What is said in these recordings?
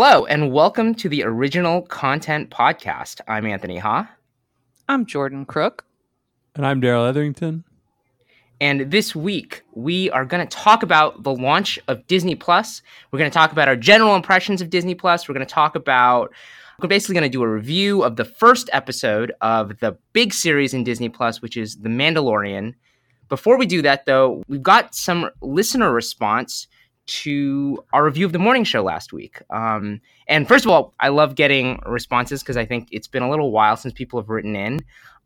Hello, and welcome to the Original Content Podcast. I'm Anthony Ha. I'm Jordan Crook. And I'm Darrell Etherington. And this week, we are going to talk about the launch of Disney Plus. We're going to talk about our general impressions of Disney Plus. We're going to talk about, we're basically going to do a review of the first episode of the big series in Disney Plus, which is The Mandalorian. Before we do that, though, we've got some listener response to our review of the morning show last week. Um, and first of all, I love getting responses because I think it's been a little while since people have written in.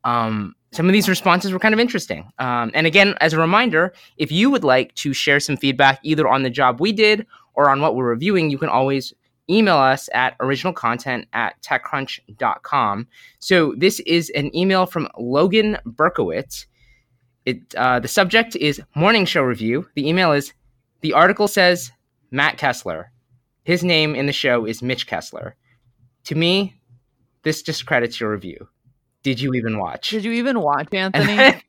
Um, some of these responses were kind of interesting. Um, and again, as a reminder, if you would like to share some feedback either on the job we did or on what we're reviewing, you can always email us at originalcontent at techcrunch.com. So this is an email from Logan Berkowitz. It, uh, the subject is morning show review. The email is the article says Matt Kessler. His name in the show is Mitch Kessler. To me, this discredits your review. Did you even watch? Did you even watch, Anthony? And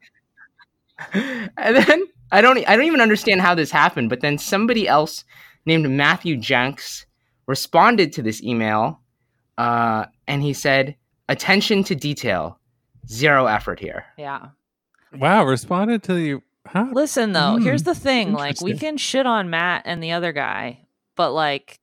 then, and then I don't I don't even understand how this happened, but then somebody else named Matthew Jenks responded to this email uh, and he said, Attention to detail, zero effort here. Yeah. Wow, responded to you. Huh? Listen though, Hmm, here's the thing: like we can shit on Matt and the other guy, but like,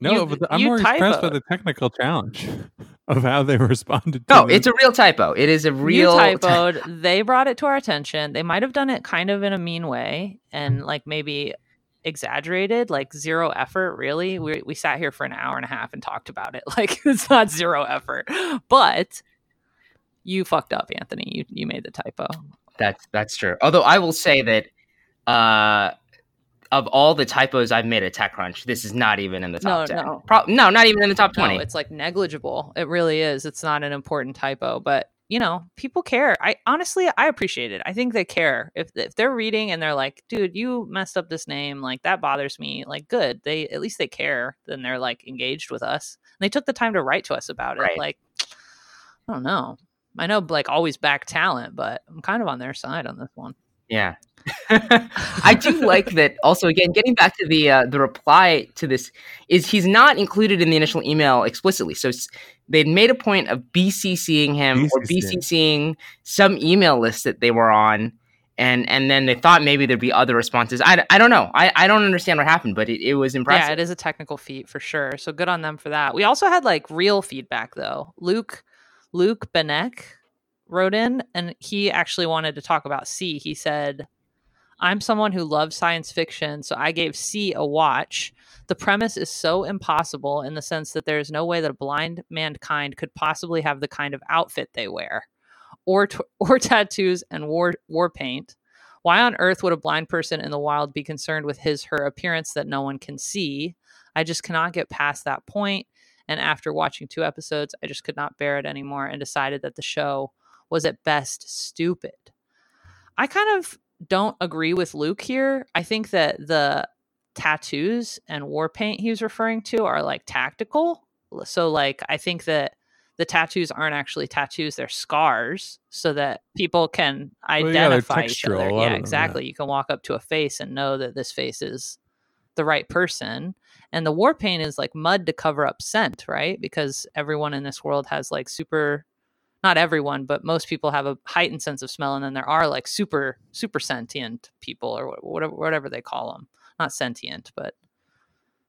No, you- but I'm you more impressed by the technical challenge of how they responded. No, to it's a real typo. It is a real you ty- they brought it to our attention. They might have done it kind of in a mean way and like maybe exaggerated, like zero effort. Really, we we sat here for an hour and a half and talked about it. Like it's not zero effort, but you fucked up, Anthony. You you made the typo. That's that's true. Although I will say that uh, of all the typos I've made at TechCrunch, this is not even in the top No, ten. no. Pro- no, not even in the top twenty. No, it's like negligible. It really is. It's not an important typo, but you know, people care. I honestly, I appreciate it. I think they care. If if they're reading and they're like, "Dude, you messed up this name. Like that bothers me." Like, good. They at least they care. Then they're like engaged with us. And they took the time to write to us about it. Right. Like, I don't know. I know, like always back talent, but I'm kind of on their side on this one. Yeah. I do like that. Also, again, getting back to the uh, the reply to this is he's not included in the initial email explicitly. So they'd made a point of BCCing him or BCCing. BCCing some email list that they were on, and and then they thought maybe there'd be other responses. I, I don't know. I, I don't understand what happened, but it, it was impressive. Yeah, it is a technical feat for sure. So good on them for that. We also had like real feedback though. Luke Luke Benek wrote in and he actually wanted to talk about See. He said, I'm someone who loves science fiction, so I gave See a watch. The premise is so impossible in the sense that there is no way that a blind mankind could possibly have the kind of outfit they wear, or t- or tattoos and war war paint. Why on earth would a blind person in the wild be concerned with his her appearance that no one can see? I just cannot get past that point. And after watching two episodes, I just could not bear it anymore and decided that the show was at best stupid. I kind of don't agree with Luke here. I think that the tattoos and war paint he was referring to are like tactical. So, like, I think that the tattoos aren't actually tattoos, they're scars so that people can identify each other. Yeah, of them, yeah. exactly. You can walk up to a face and know that this face is the right person. And the war paint is like mud to cover up scent, right? Because everyone in this world has like super not everyone, but most people have a heightened sense of smell, and then there are like super super sentient people or whatever whatever they call them. Not sentient, but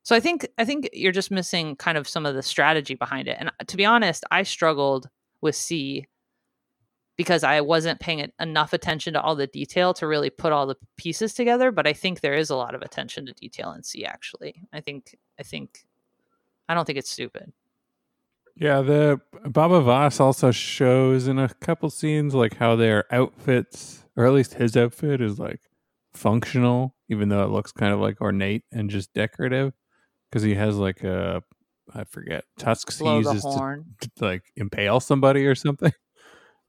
so I think I think you're just missing kind of some of the strategy behind it. And uh, to be honest, I struggled with See because I wasn't paying enough attention to all the detail to really put all the pieces together. But I think there is a lot of attention to detail in See. Actually, I think I think I don't think it's stupid. Yeah, the Baba Voss also shows in a couple scenes like how their outfits, or at least his outfit, is like functional, even though it looks kind of like ornate and just decorative. Because he has like a, I forget, tusks Blow he uses to, to like impale somebody or something.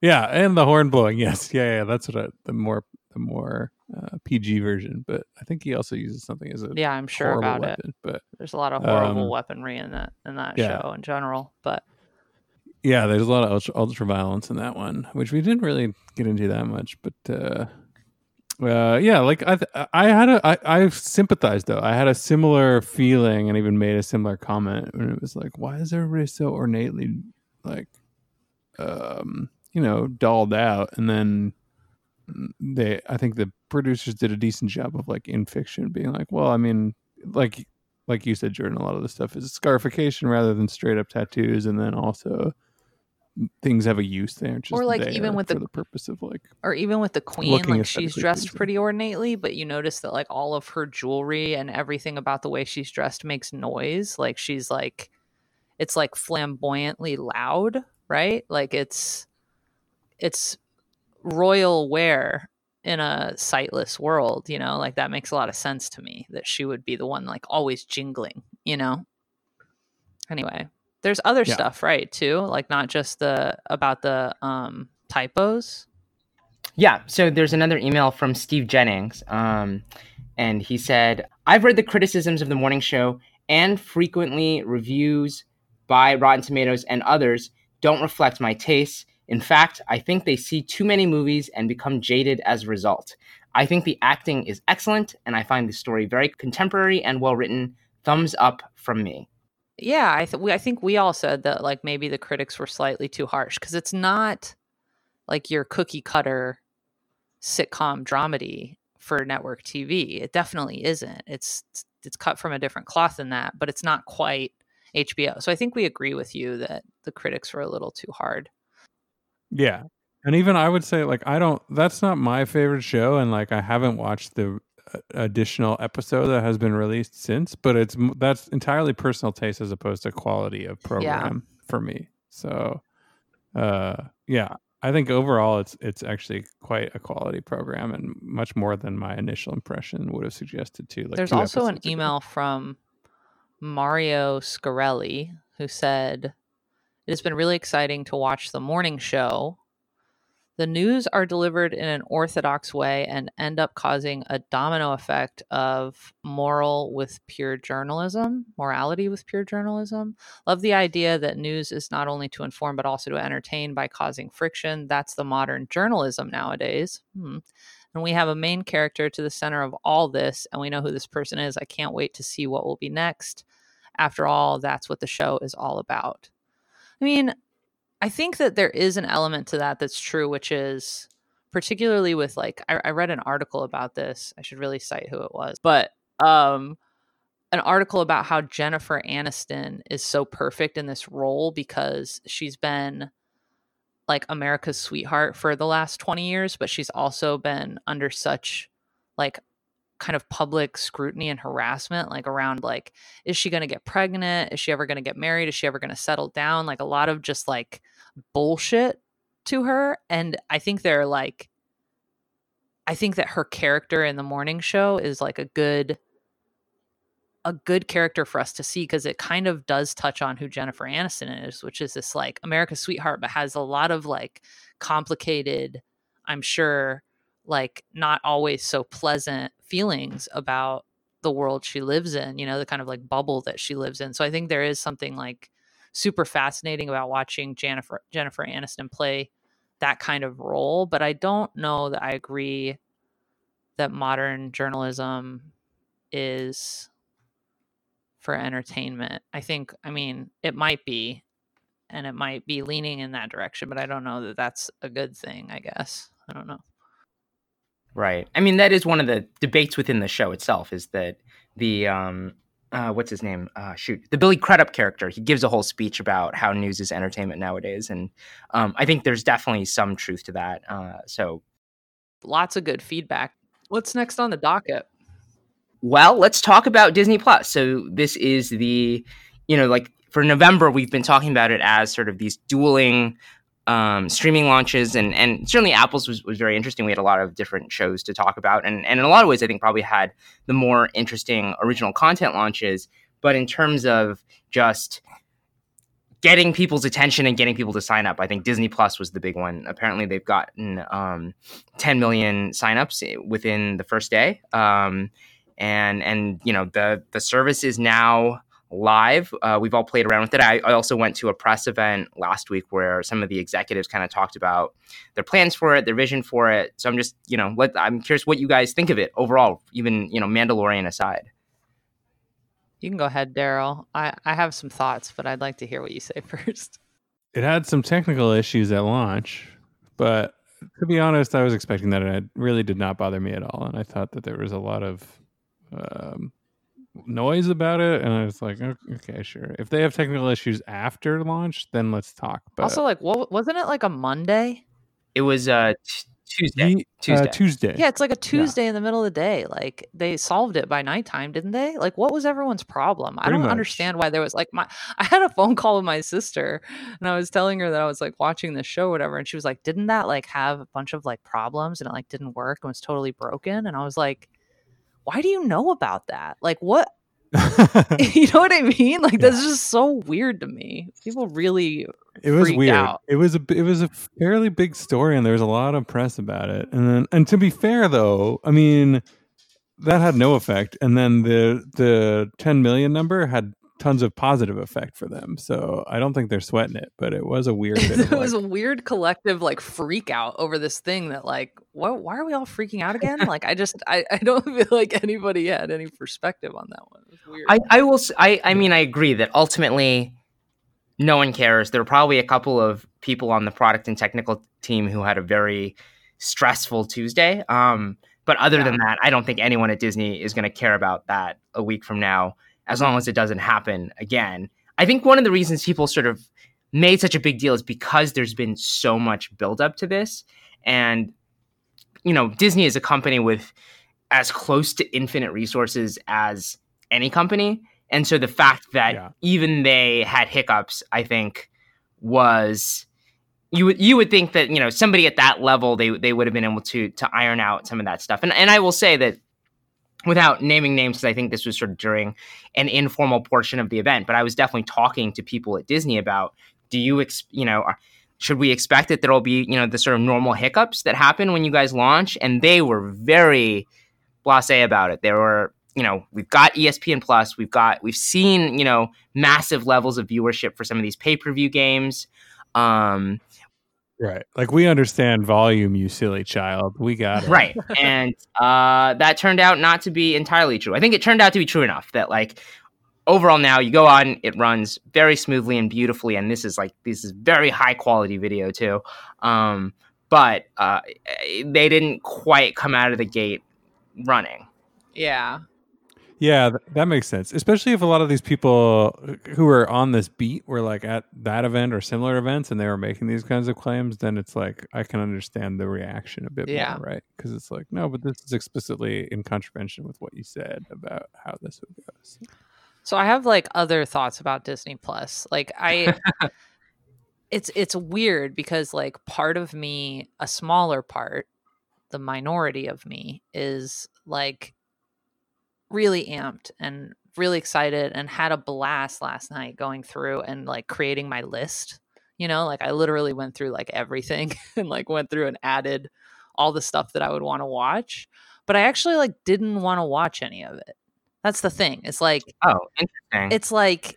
Yeah, and the horn blowing. Yes, yeah, yeah. That's what I, the more the more uh, PG version. But I think he also uses something as a Yeah, I'm sure about it. But There's a lot of horrible Um, weaponry in that in that yeah. show in general. But Yeah, there's a lot of ultra, ultra violence in that one, which we didn't really get into that much. But uh, uh, yeah, like I, I had a, I, I sympathized though. I had a similar feeling and even made a similar comment when it was like, why is everybody so ornately like, um, you know, dolled out? And then they, I think the producers did a decent job of like in fiction being like, well, I mean, like, like you said, Jordan, a lot of the stuff is scarification rather than straight up tattoos, and then also things have a use there. or like even with the, the, purpose of like, or even with the queen, like she's dressed pleasing. pretty ornately, but you notice that like all of her jewelry and everything about the way she's dressed makes noise. Like she's like, it's like flamboyantly loud, right? Like it's, it's royal wear in a sightless world, you know, like that makes a lot of sense to me that she would be the one like always jingling, you know. Anyway, there's other yeah. stuff, right, too? Like not just the about the um typos. Yeah, so there's another email from Steve Jennings. Um and he said, "I've read the criticisms of the morning show and frequently reviews by Rotten Tomatoes and others don't reflect my tastes. In fact, I think they see too many movies and become jaded as a result. I think the acting is excellent, and I find the story very contemporary and well written. Thumbs up from me. Yeah, I th- we, I think we all said that like maybe the critics were slightly too harsh because it's not like your cookie cutter sitcom dramedy for network TV. It definitely isn't. It's it's cut from a different cloth than that, but it's not quite HBO. So I think we agree with you that the critics were a little too hard. Yeah. And even I would say like I don't that's not my favorite show and like I haven't watched the uh, additional episode that has been released since, but it's that's entirely personal taste as opposed to quality of program yeah. for me. So uh yeah, I think overall it's it's actually quite a quality program and much more than my initial impression would have suggested too. Like There's also an email from Mario Scarelli who said it has been really exciting to watch the morning show. The news are delivered in an orthodox way and end up causing a domino effect of moral with pure journalism, morality with pure journalism. Love the idea that news is not only to inform but also to entertain by causing friction. That's the modern journalism nowadays. Hmm. And we have a main character to the center of all this, and we know who this person is. I can't wait to see what will be next. After all, that's what the show is all about. I mean, I think that there is an element to that that's true, which is particularly with like I, I read an article about this. I should really cite who it was, but um, an article about how Jennifer Aniston is so perfect in this role because she's been like America's sweetheart for the last 20 years, but she's also been under such like kind of public scrutiny and harassment like around like is she going to get pregnant? Is she ever going to get married? Is she ever going to settle down? Like a lot of just like bullshit to her and i think they're like i think that her character in the morning show is like a good a good character for us to see because it kind of does touch on who Jennifer Aniston is, which is this like America's sweetheart, but has a lot of like complicated, I'm sure, like not always so pleasant feelings about the world she lives in, you know, the kind of like bubble that she lives in. So I think there is something like super fascinating about watching Jennifer Jennifer Aniston play that kind of role, but I don't know that I agree that modern journalism is for entertainment. I think I mean, it might be and it might be leaning in that direction, but I don't know that that's a good thing, I guess. I don't know. Right. I mean, that is one of the debates within the show itself. Is that the um, uh, what's his name? Uh, shoot, the Billy Crudup character. He gives a whole speech about how news is entertainment nowadays, and um, I think there's definitely some truth to that. Uh, so, lots of good feedback. What's next on the docket? Well, let's talk about Disney Plus. So this is the, you know, like for November we've been talking about it as sort of these dueling um, streaming launches, and and certainly Apple's was, was very interesting. We had a lot of different shows to talk about, and and in a lot of ways, I think probably had the more interesting original content launches. But in terms of just getting people's attention and getting people to sign up, I think Disney Plus was the big one. Apparently, they've gotten um, 10 million signups within the first day, um, and and you know the the service is now live. Uh, we've all played around with it. I, I, also went to a press event last week where some of the executives kind of talked about their plans for it, their vision for it. So I'm just, you know, let, I'm curious what you guys think of it overall, even, you know, Mandalorian aside. You can go ahead, Darrell. I, I have some thoughts, but I'd like to hear what you say first. It had some technical issues at launch, but to be honest, I was expecting that, and it really did not bother me at all. And I thought that there was a lot of um, noise about it, and I was like, okay, sure. If they have technical issues after launch, then let's talk. But also, like, what wasn't it like a Monday? It was uh t- Tuesday. Uh, Tuesday. Uh, Tuesday. Yeah, it's like a Tuesday yeah. in the middle of the day. Like they solved it by nighttime, didn't they? Like, what was everyone's problem? Pretty I don't much. understand why there was like my. I had a phone call with my sister, and I was telling her that I was like watching the show, whatever, and she was like, "Didn't that like have a bunch of like problems and it like didn't work and was totally broken?" And I was like, "Why do you know about that? Like, what?" you know what I mean? Like yeah. that's just so weird to me. People really it was weird. Out. It was a it was a fairly big story, and there was a lot of press about it. And then, and to be fair, though, I mean, that had no effect. And then the the ten million number had tons of positive effect for them. So I don't think they're sweating it, but it was a weird. it was a weird collective like freak out over this thing that like, what? Why are we all freaking out again? like, I just, I, I don't feel like anybody had any perspective on that one. It was weird. I, I will, I, I mean, I agree that ultimately, no one cares. There were probably a couple of people on the product and technical team who had a very stressful Tuesday. Um, but other yeah. than that, I don't think anyone at Disney is going to care about that a week from now as long as it doesn't happen again. I think one of the reasons people sort of made such a big deal is because there's been so much buildup to this. And, you know, Disney is a company with as close to infinite resources as any company. And so the fact that yeah. even they had hiccups, I think, was you would you would think that you know somebody at that level they they would have been able to to iron out some of that stuff. And and I will say that without naming names because I think this was sort of during an informal portion of the event, but I was definitely talking to people at Disney about do you ex- you know should we expect that there'll be you know the sort of normal hiccups that happen when you guys launch and they were very blasé about it. There were you know we've got ESPN Plus, we've got we've seen you know massive levels of viewership for some of these pay-per-view games. Um, Right. Like we understand volume, you silly child. We got it. Right. and uh, that turned out not to be entirely true. I think it turned out to be true enough that like overall now you go on, it runs very smoothly and beautifully, and this is like this is very high quality video too. Um, but uh, they didn't quite come out of the gate running. Yeah. Yeah, that makes sense. Especially if a lot of these people who are on this beat were like at that event or similar events and they were making these kinds of claims, then it's like I can understand the reaction a bit yeah. more, right? Because it's like, no, but this is explicitly in contravention with what you said about how this would go. So, so I have like other thoughts about Disney Plus. Like I it's it's weird because like part of me, a smaller part, the minority of me is like really amped and really excited and had a blast last night going through and like creating my list. You know, like I literally went through like everything and like went through and added all the stuff that I would want to watch. But I actually like didn't want to watch any of it. That's the thing. It's like oh, interesting. It's like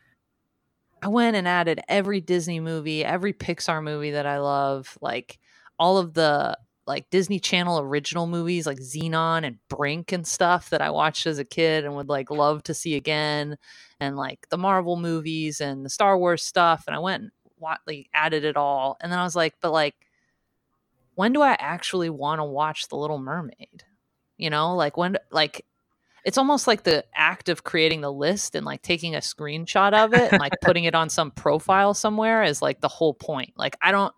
I went and added every Disney movie, every Pixar movie that I love, like all of the like Disney Channel original movies like Zenon and Brink and stuff that I watched as a kid and would like love to see again and like the Marvel movies and the Star Wars stuff and I went and like added it all and then I was like but like when do I actually want to watch The Little Mermaid? You know, like when like it's almost like the act of creating the list and like taking a screenshot of it and like putting it on some profile somewhere is like the whole point. Like I don't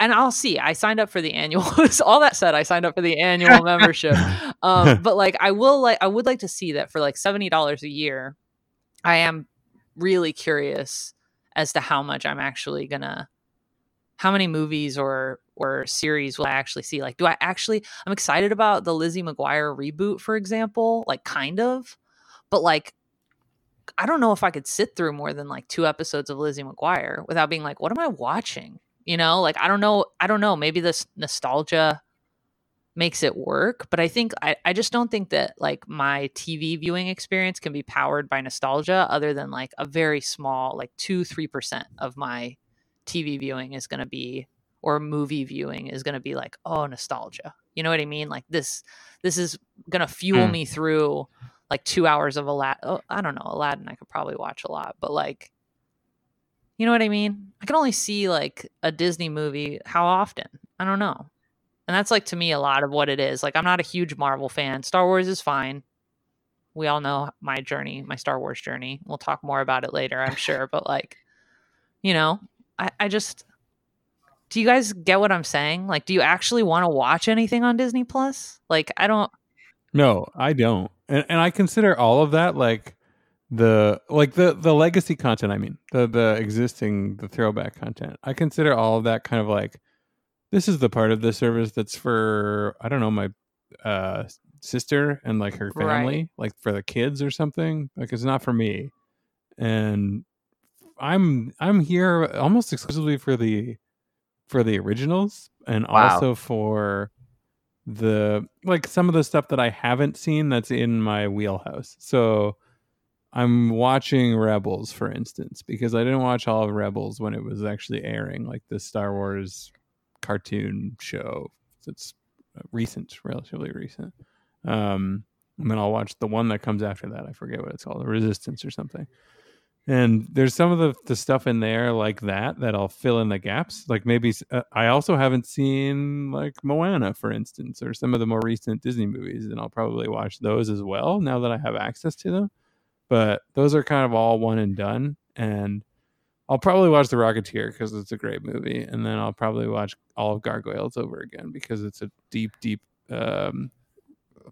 and I'll see. I signed up for the annual. all that said, I signed up for the annual membership. Um, but like, I will like, I would like to see that for like seventy dollars a year. I am really curious as to how much I'm actually gonna, how many movies or or series will I actually see? Like, do I actually? I'm excited about the Lizzie McGuire reboot, for example. Like, kind of, but like, I don't know if I could sit through more than like two episodes of Lizzie McGuire without being like, what am I watching? You know like i don't know i don't know maybe this nostalgia makes it work. But I think I, I just don't think that like my TV viewing experience can be powered by nostalgia other than like a very small, like two, three percent of my TV viewing is gonna be or movie viewing is gonna be like, oh nostalgia. You know what I mean? Like this this is gonna fuel Mm. me through like two hours of Aladdin. Oh, I don't know, Aladdin I could probably watch a lot, but like you know what I mean? I can only see like a Disney movie how often? I don't know. And that's like to me a lot of what it is. Like I'm not a huge Marvel fan. Star Wars is fine. We all know my journey, my Star Wars journey. We'll talk more about it later, I'm sure. But like, you know, I, I just do you guys get what I'm saying? Like, do you actually want to watch anything on Disney Plus? Like, I don't No, I don't. And and I consider all of that like the like the the legacy content, I mean, the the existing the throwback content. I consider all of that kind of like this is the part of the service that's for I don't know, my uh sister and like her Right. family, like for the kids or something. Like it's not for me. And I'm I'm here almost exclusively for the for the originals and Wow. also for the like some of the stuff that I haven't seen that's in my wheelhouse. So I'm watching Rebels, for instance, because I didn't watch all of Rebels when it was actually airing, like the Star Wars cartoon show. It's recent, relatively recent. Um, and then I'll watch the one that comes after that. I forget what it's called, the Resistance or something. And there's some of the, the stuff in there like that that I'll fill in the gaps. Like maybe uh, I also haven't seen like Moana, for instance, or some of the more recent Disney movies, and I'll probably watch those as well now that I have access to them. But those are kind of all one and done. And I'll probably watch The Rocketeer because it's a great movie, and then I'll probably watch all of Gargoyles over again because it's a deep, deep, um,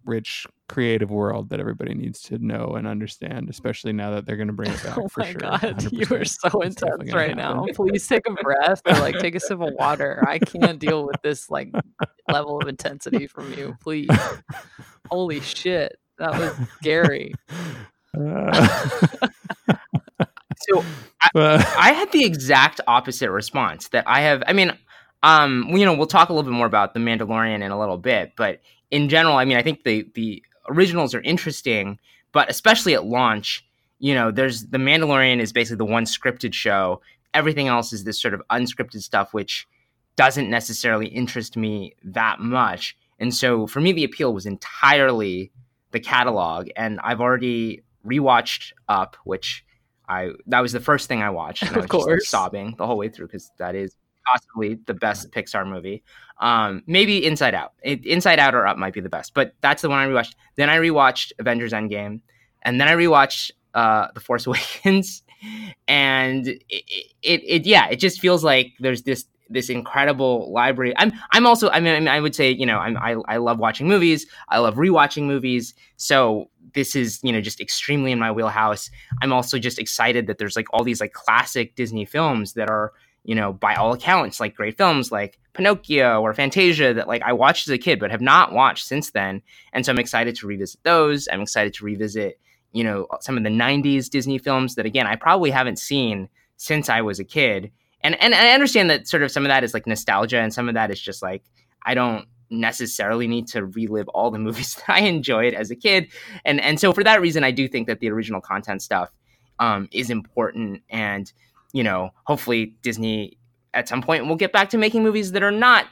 rich, creative world that everybody needs to know and understand, especially now that they're going to bring it back. Oh for my sure, god, you are 100%. so intense right now. Please take a breath or like take a sip of water. I can't deal with this like level of intensity from you. Please. Holy shit. That was scary. So but- I had the exact opposite response that I have. I mean, um, you know, we'll talk a little bit more about the Mandalorian in a little bit, but in general, I mean, I think the the originals are interesting, but especially at launch, you know, there's the Mandalorian is basically the one scripted show. Everything else is this sort of unscripted stuff, which doesn't necessarily interest me that much. And so for me, the appeal was entirely the catalog, and I've already rewatched Up, which I that was the first thing I watched. And I Of was just, like, course. sobbing the whole way through because that is possibly the best Pixar movie. Um, maybe Inside Out. It, Inside Out or Up might be the best, but that's the one I rewatched. Then I rewatched Avengers Endgame, and then I rewatched uh, The Force Awakens, and it, it, it yeah, it just feels like there's this this incredible library. I'm I'm also I mean I would say you know I'm, I I love watching movies. I love rewatching movies. So this is you know just extremely in my wheelhouse. I'm also just excited that there's like all these like classic Disney films that are you know by all accounts like great films like Pinocchio or Fantasia that like I watched as a kid but have not watched since then. And so I'm excited to revisit those. I'm excited to revisit you know some of the 90s Disney films that again I probably haven't seen since I was a kid. And and I understand that sort of some of that is like nostalgia and some of that is just like I don't necessarily need to relive all the movies that I enjoyed as a kid. And and so for that reason I do think that the original content stuff um, is important. And you know hopefully Disney at some point will get back to making movies that are not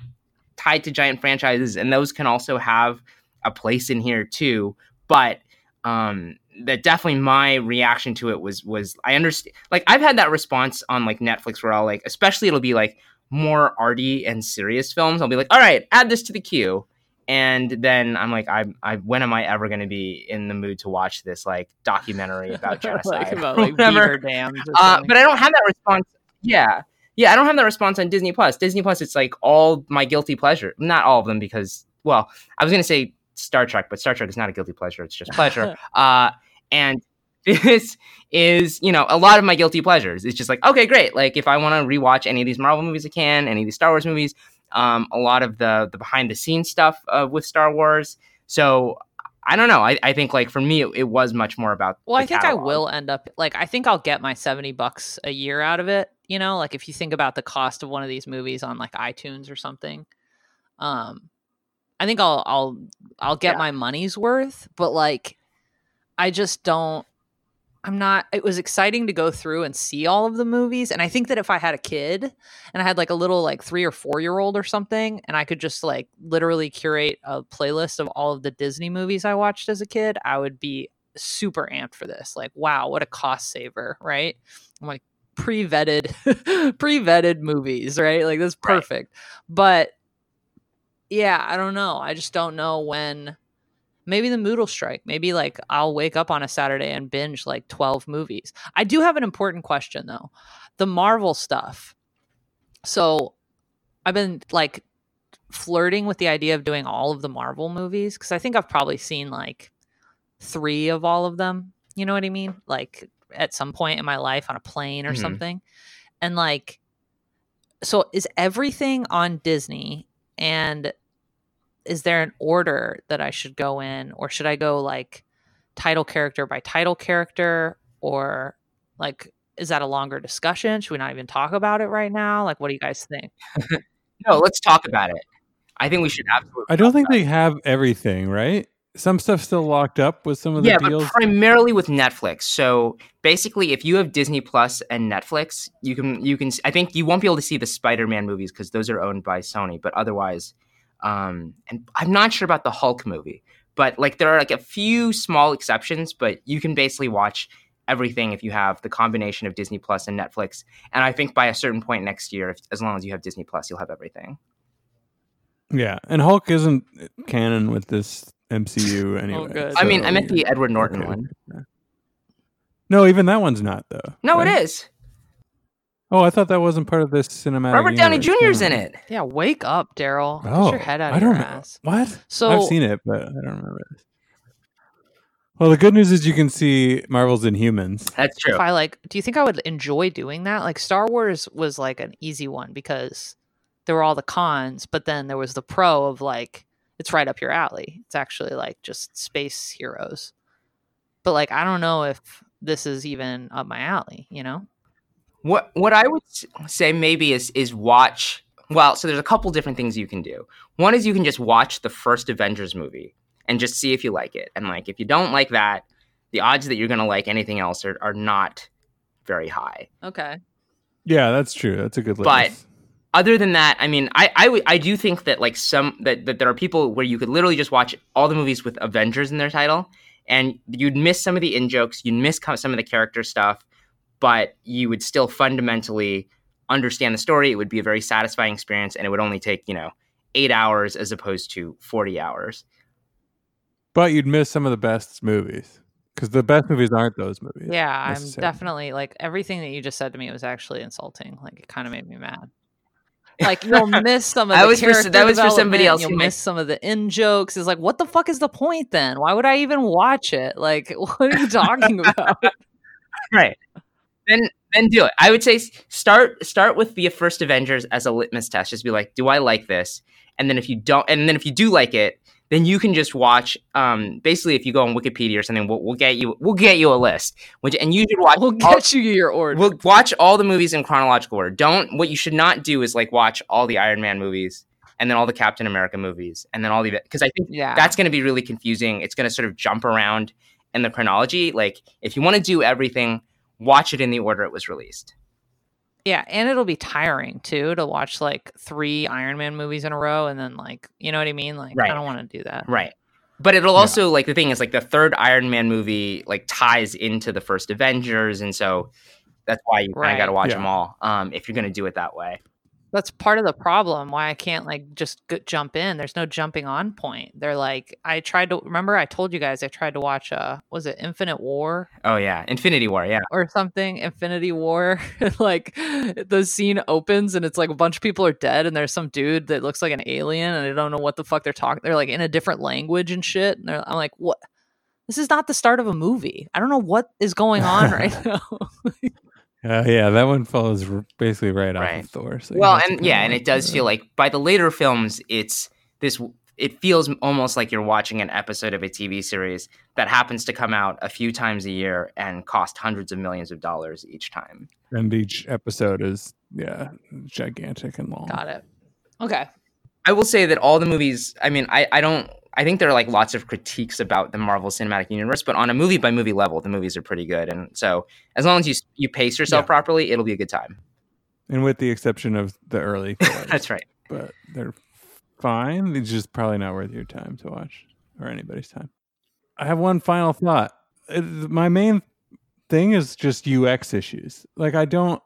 tied to giant franchises. And those can also have a place in here too. But um that definitely my reaction to it was was I understand like I've had that response on like Netflix where I'll like especially it'll be like more arty and serious films I'll be like all right add this to the queue and then I'm like I I when am I ever going to be in the mood to watch this like documentary about genocide like about like whatever. beaver dams. Uh, but I don't have that response. Yeah, yeah, I don't have that response on Disney Plus. Disney Plus, it's like all my guilty pleasure. Not all of them because, well, I was gonna say Star Trek, but Star Trek is not a guilty pleasure. It's just pleasure. uh, and this is, you know, a lot of my guilty pleasures. It's just like, okay, great. Like if I want to rewatch any of these Marvel movies, I can. Any of these Star Wars movies. Um, a lot of the the behind the scenes stuff uh, with Star Wars. So I don't know. I, I think like for me, it, it was much more about. Well, I think catalog. I will end up like I think I'll get my 70 bucks a year out of it, you know, like if you think about the cost of one of these movies on like iTunes or something. Um I think I'll I'll I'll get Yeah. my money's worth, but like I just don't I'm not it was exciting to go through and see all of the movies and I think that if I had a kid and I had like a little like 3 or 4 year old or something and I could just like literally curate a playlist of all of the Disney movies I watched as a kid, I would be super amped for this. Like wow, what a cost saver, right? I'm like pre-vetted pre-vetted movies, right? Like that's Right. perfect. But yeah, I don't know. I just don't know when maybe the mood will strike. Maybe like I'll wake up on a Saturday and binge like 12 movies. I do have an important question though. The Marvel stuff. So I've been like flirting with the idea of doing all of the Marvel movies because I think I've probably seen like three of all of them. You know what I mean? Like at some point in my life on a plane or Mhm. something. And like, so is everything on Disney and is there an order that I should go in or should I go like title character by title character or like is that a longer discussion? Should we not even talk about it right now? Like what do you guys think? No, let's talk about it. I think we should absolutely. I don't think about they have everything, right? Some stuff's still locked up with some of it. the Yeah, deals. but primarily with Netflix. So basically, if you have Disney Plus and Netflix, you can you can. I think you won't be able to see the Spider-Man movies because those are owned by Sony. But otherwise, um, and I'm not sure about the Hulk movie. But like there are like a few small exceptions, but you can basically watch everything if you have the combination of Disney Plus and Netflix. And I think by a certain point next year, if, as long as you have Disney Plus, you'll have everything. yeah, and Hulk isn't canon with this MCU anyway. Oh, good. I mean, I meant the Edward Norton okay one. No, even that one's not though. No, right? it is. Oh, I thought that wasn't part of this cinematic. Robert Downey universe. Jr.'s No. in it. Yeah, wake up, Darrell. Get Oh, your head out I of don't your know. ass. What? So I've seen it, but I don't remember it. Well, the good news is you can see Marvel's Inhumans. That's true. if I like, do you think I would enjoy doing that? Like Star Wars was like an easy one because there were all the cons, but then there was the pro of like it's right up your alley. It's actually like just space heroes. But like I don't know if this is even up my alley, you know? What what I would say maybe is is watch. Well, so there's a couple different things you can do. One is you can just watch the first Avengers movie and just see if you like it. And like if you don't like that, the odds that you're gonna like anything else are, are not very high. Okay. Yeah, that's true. That's a good list. But- Other than that, I mean, I I, do think that like some that, that there are people where you could literally just watch all the movies with Avengers in their title, and you'd miss some of the in jokes, you'd miss some of the character stuff, but you would still fundamentally understand the story. It would be a very satisfying experience, and it would only take you know eight hours as opposed to forty hours. but you'd miss some of the best movies because the best movies aren't those movies. Yeah, I'm definitely like everything that you just said to me was actually insulting. Like it kind of made me mad. Like you'll miss some of That the was for that was for somebody else You'll miss some of the in jokes. Is like, what the fuck is the point then? Why would I even watch it? Like, what are you talking about? right then then do it i would say start start with the first avengers as a litmus test just be like do i like this and then if you don't and then if you do like it then you can just watch um basically if you go on wikipedia or something we'll, we'll get you we'll get you a list which and you should watch we'll all, get you your order. we'll watch all the movies in chronological order don't what you should not do is like watch all the iron man movies and then all the captain america movies and then all the because i think yeah, that's going to be really confusing. It's going to sort of jump around in the chronology. Like, if you want to do everything, watch it in the order it was released. yeah, and it'll be tiring too to watch like three Iron Man movies in a row, and then like, you know what I mean? Like, Right. I don't want to do that. Right. But it'll Yeah. also, like, the thing is, like, the third Iron Man movie, like, ties into the first Avengers. And so that's why you kind of Right. got to watch Yeah. them all um, if you're going to do it that way. That's part of the problem why I can't like just g- jump in. There's no jumping on point. They're like, I tried to remember I told you guys I tried to watch uh was it Infinite War Oh, yeah. Infinity War. Yeah. or something, Infinity War. like the scene opens and it's like a bunch of people are dead and there's some dude that looks like an alien and I don't know what the fuck they're talking. They're like in a different language and shit. And they're, I'm like, what? This is not the start of a movie. I don't know what is going on right now. Uh, yeah, that one follows r- basically right, off Right. of Thor. So Well, and yeah, and it does feel like by the later films, it's this. It feels almost like you're watching an episode of a TV series that happens to come out a few times a year and cost hundreds of millions of dollars each time. and each episode is yeah gigantic and long. Got it. Okay. I will say that all the movies. I mean, I I don't. I think there are like lots of critiques about the Marvel Cinematic Universe, but on a movie by movie level, the movies are pretty good. And so, as long as you you pace yourself Yeah. properly, it'll be a good time. and with the exception of the early. That's right. but they're fine. It's just probably not worth your time to watch or anybody's time. I have one final thought. My main thing is just UX issues. Like I don't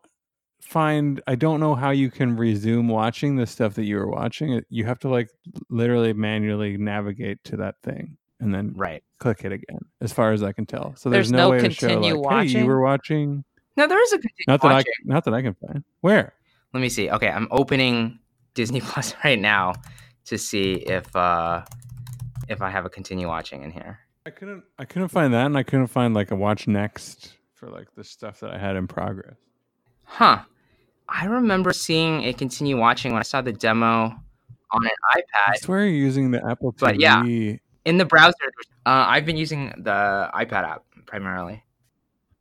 find I don't know how you can resume watching the stuff that you were watching. You have to like literally manually navigate to that thing and then Right. click it again. As far as I can tell, so there's, There's no, no way to show continue like, hey, you were watching. No, there is a continue Not that watching. I not that I can find. Where? Let me see. Okay, I'm opening Disney Plus right now to see if uh if I have a continue watching in here. I couldn't I couldn't find that and I couldn't find like a watch next for like the stuff that I had in progress. Huh. I remember seeing it continue watching when I saw the demo on an iPad. I swear you're using the Apple TV. But yeah. in the browser. Uh, I've been using the iPad app primarily.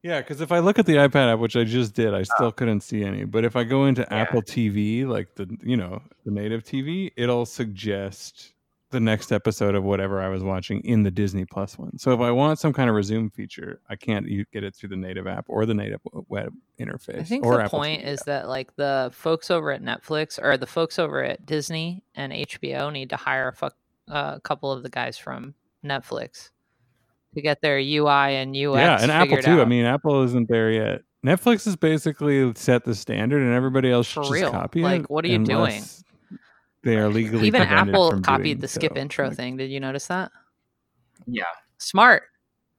Yeah, because if I look at the iPad app, which I just did, I still couldn't see any. But if I go into Oh. Yeah. Apple TV, like the you know the native TV, it'll suggest the next episode of whatever I was watching in the Disney Plus one. So if I want some kind of resume feature, I can't get it through the native app or the native web interface. I think the Apple point TV is app. that like the folks over at Netflix or the folks over at Disney and HBO need to hire a fuck, uh, couple of the guys from Netflix to get their UI and UX. yeah, and Apple too. I mean, Apple isn't there yet. Netflix has basically set the standard, and everybody else should For just real. copy it. Like, what are you doing? Unless They are legally even Apple from copied doing the skip intro Like, thing. Did you notice that? Yeah. Smart.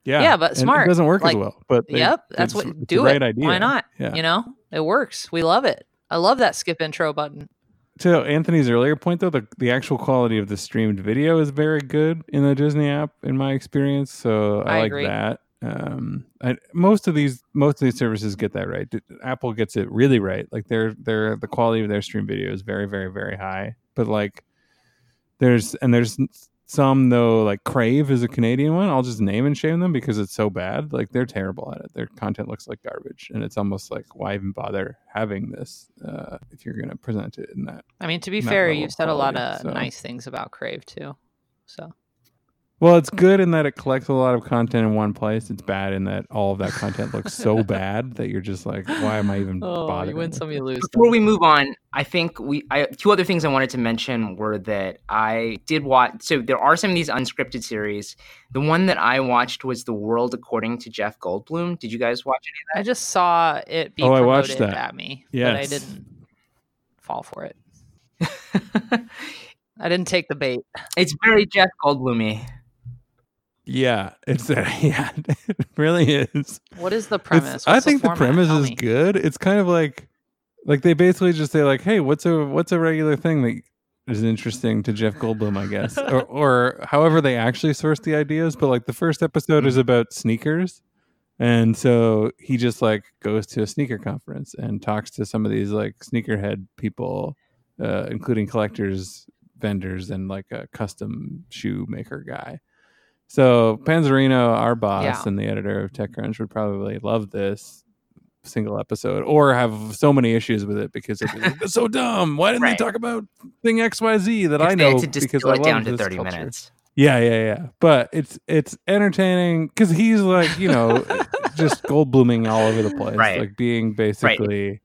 Yeah, Yeah, but and smart. It doesn't work Like, as well, but they- yep, that's it's- what. it's a Do great it. idea. Why not? Yeah. You know, it works. We love it. I love that skip intro button. To Anthony's earlier point, though, the, the actual quality of the streamed video is very good in the Disney app, in my experience. So I, I like agree. that. Um, I, most of these most of these services get that right. Apple gets it really right. Like their their the quality of their stream video is very very very high. But like there's and there's some though like Crave is a Canadian one. I'll just name and shame them because it's so bad. Like they're terrible at it. Their content looks like garbage, and it's almost like why even bother having this uh, if you're going to present it in that I mean, to be fair, you've said a lot of so. nice things about Crave too. So Well, it's good in that it collects a lot of content in one place. It's bad in that all of that content looks so bad that you're just like, why am I even oh, bothering? you win some, you lose. Before we move on, I think we I, two other things I wanted to mention were that I did watch. So there are some of these unscripted series. The one that I watched was The World According to Jeff Goldblum. Did you guys watch any of that? I just saw it be Oh, I watched that. at me, but I didn't fall for it. any of that? I didn't take the bait. it's very Jeff Goldblumy. Yeah, it's yeah, it really is. What is the premise? I think the, format? premise Tell is me. good. It's kind of like, like they basically just say like, hey, what's a what's a regular thing that is interesting to Jeff Goldblum, I guess, or, or however they actually source the ideas. But like the first episode is about sneakers, and so he just like goes to a sneaker conference and talks to some of these like sneakerhead people, uh, including collectors, vendors, and like a custom shoe maker guy. So Panzarino, our boss Yeah. and the editor of TechCrunch, would probably love this single episode or have so many issues with it because it's, it's so dumb. Why didn't Right. they talk about thing X Y Z that I If they had know to because I it down to thirty culture. minutes. Yeah, yeah, yeah. But it's it's entertaining because he's like you know just gold blooming all over the place, Right. like being basically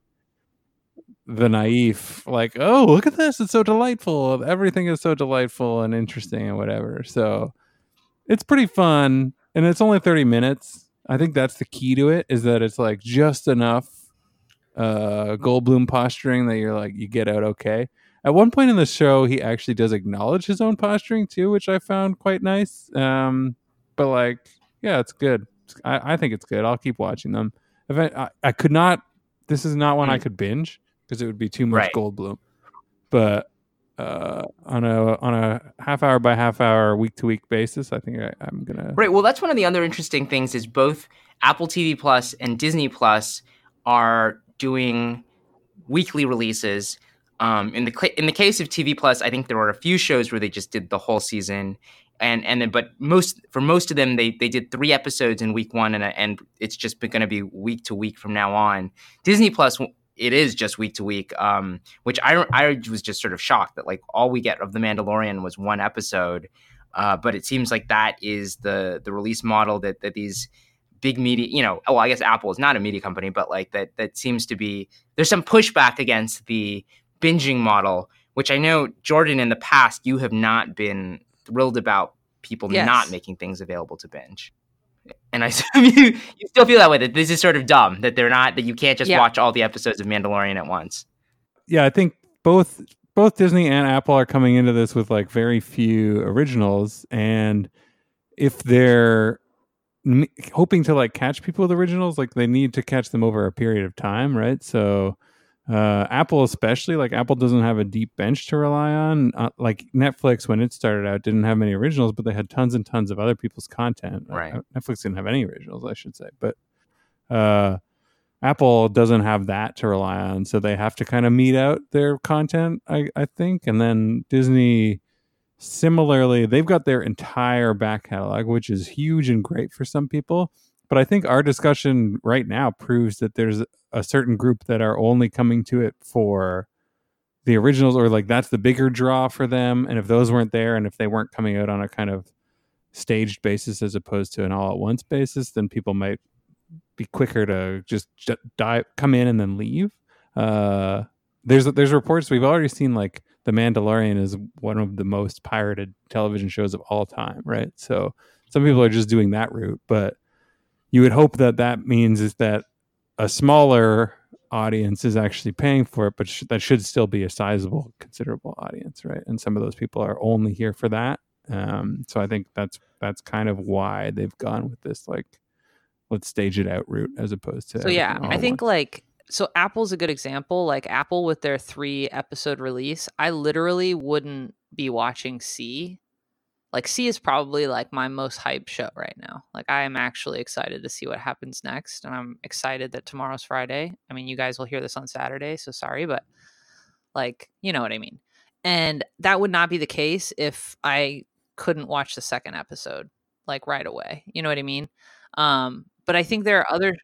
the naive, like oh look at this, it's so delightful. Everything is so delightful and interesting and whatever. So it's pretty fun, and it's only thirty minutes. I think that's the key to it is that it's like just enough uh Goldblum posturing that you're like you get out okay. At one point in the show, he actually does acknowledge his own posturing too, which I found quite nice. Um, but like, yeah, it's good. I, I think it's good. I'll keep watching them. If I, I, I could not. This is not one I Mm. could binge because it would be too much Right. Goldblum. But uh, on a on a half hour by half hour, week to week basis, I think I, I'm gonna. Right. Well, that's one of the other interesting things is both Apple TV Plus and Disney Plus are doing weekly releases. Um, in the in the case of TV Plus, I think there were a few shows where they just did the whole season, and and then but most for most of them they they did three episodes in week one, and and it's just going to be week to week from now on. Disney Plus it is just week to week, um, which I I was just sort of shocked that like all we get of the Mandalorian was one episode, uh, but it seems like that is the the release model that that these big media, you know, well, I guess Apple is not a media company, but like that that seems to be there's some pushback against the binging model, which I know Jordan in the past you have not been thrilled about people Yes. not making things available to binge. And I assume you, you still feel that way that this is sort of dumb that they're not that you can't just Yeah. watch all the episodes of Mandalorian at once. yeah, I think both both Disney and Apple are coming into this with like very few originals, and if they're m- hoping to like catch people with originals, like they need to catch them over a period of time, right? So. Uh, Apple, especially, like Apple doesn't have a deep bench to rely on. Uh, like Netflix, when it started out, didn't have many originals, but they had tons and tons of other people's content. Uh, Right. Netflix didn't have any originals, I should say. But uh, Apple doesn't have that to rely on, so they have to kind of mete out their content, I, I think. And then Disney, similarly, they've got their entire back catalog, which is huge and great for some people. But I think our discussion right now proves that there's a certain group that are only coming to it for the originals, or like that's the bigger draw for them. And if those weren't there, and if they weren't coming out on a kind of staged basis as opposed to an all at once basis, then people might be quicker to just dive, come in and then leave. Uh, there's there's reports we've already seen like The Mandalorian is one of the most pirated television shows of all time, right? So some people are just doing that route, but you would hope that that means is that a smaller audience is actually paying for it, but sh- that should still be a sizable, considerable audience, right? And some of those people are only here for that. Um, so I think that's that's kind of why they've gone with this like let's stage it out route as opposed to So yeah, I think like so Apple's a good example. Like Apple with their three episode release, I literally wouldn't be watching See. Like See is probably like my most hyped show right now. Like I am actually excited to see what happens next, and I'm excited that tomorrow's Friday. I mean, you guys will hear this on Saturday, so sorry, but like you know what I mean. And that would not be the case if I couldn't watch the second episode like right away. You know what I mean? Um, but I think there are other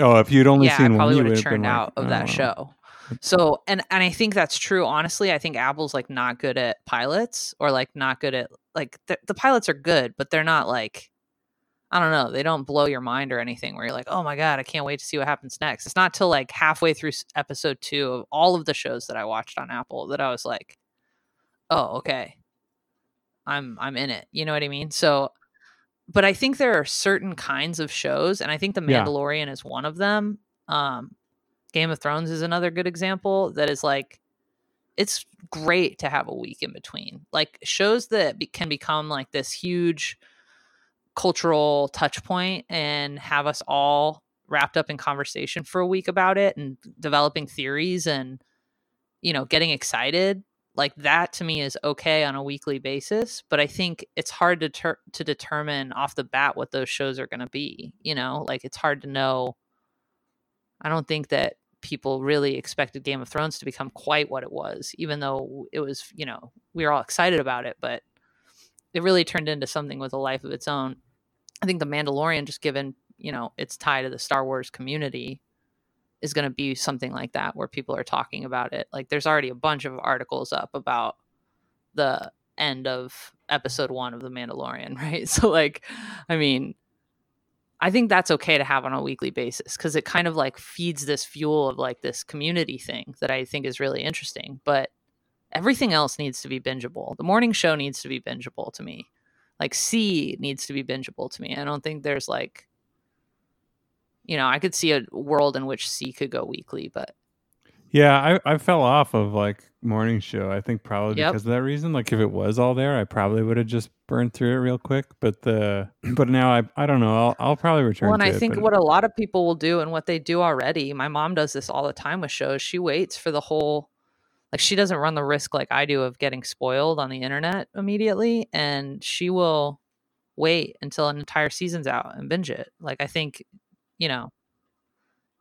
oh, if you'd only yeah, I seen one, probably you would have churned like, out of "Oh, that well." show. So and and I think that's true. Honestly, I think Apple's like not good at pilots or like not good at like the, the pilots are good, but they're not like I don't know. They don't blow your mind or anything where you're like, oh my god, I can't wait to see what happens next. It's not till like halfway through episode two of all of the shows that I watched on Apple that I was like, oh okay, I'm I'm in it. You know what I mean? So, but I think there are certain kinds of shows, and I think The Yeah. Mandalorian is one of them. Um, Game of Thrones is another good example that is like it's great to have a week in between. Like shows that be- can become like this huge cultural touch point and have us all wrapped up in conversation for a week about it and developing theories and you know getting excited like that to me is okay on a weekly basis but i think it's hard to ter- to determine off the bat what those shows are going to be you know like it's hard to know i don't think that people really expected game of thrones to become quite what it was even though it was you know we were all excited about it but it really turned into something with a life of its own. I think the mandalorian just given you know its tie to the star wars community is going to be something like that where people are talking about it. Like there's already a bunch of articles up about the end of episode one of the mandalorian right? So like i mean i think that's okay to have on a weekly basis because it kind of like feeds this fuel of like this community thing that i think is really interesting but everything else needs to be bingeable. The morning show needs to be bingeable to me. Like See needs to be bingeable to me. I don't think there's like you know i could see a world in which See could go weekly but Yeah, I, I fell off of like morning show. I think probably Yep. because of that reason. Like if it was all there, I probably would have just burned through it real quick. But the but now I I don't know. I'll I'll probably return. well and i it, think what a lot of people will do and what they do already my mom does this all the time with shows she waits for the whole like she doesn't run the risk like i do of getting spoiled on the internet immediately and she will wait until an entire season's out and binge it like i think you know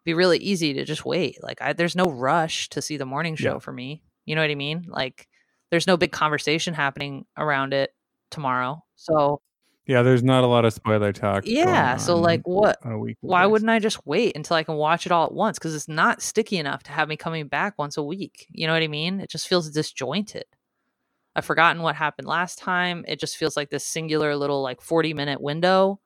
be really easy to just wait like I, there's no rush to see the morning show Yeah. for me you know what i mean like there's no big conversation happening around it tomorrow so Yeah, there's not a lot of spoiler talk. Yeah, so like what on a weekly why basis. wouldn't I just wait until I can watch it all at once? Because it's not sticky enough to have me coming back once a week. You know what I mean? It just feels disjointed. I've forgotten what happened last time. It just feels like this singular little like 40 minute window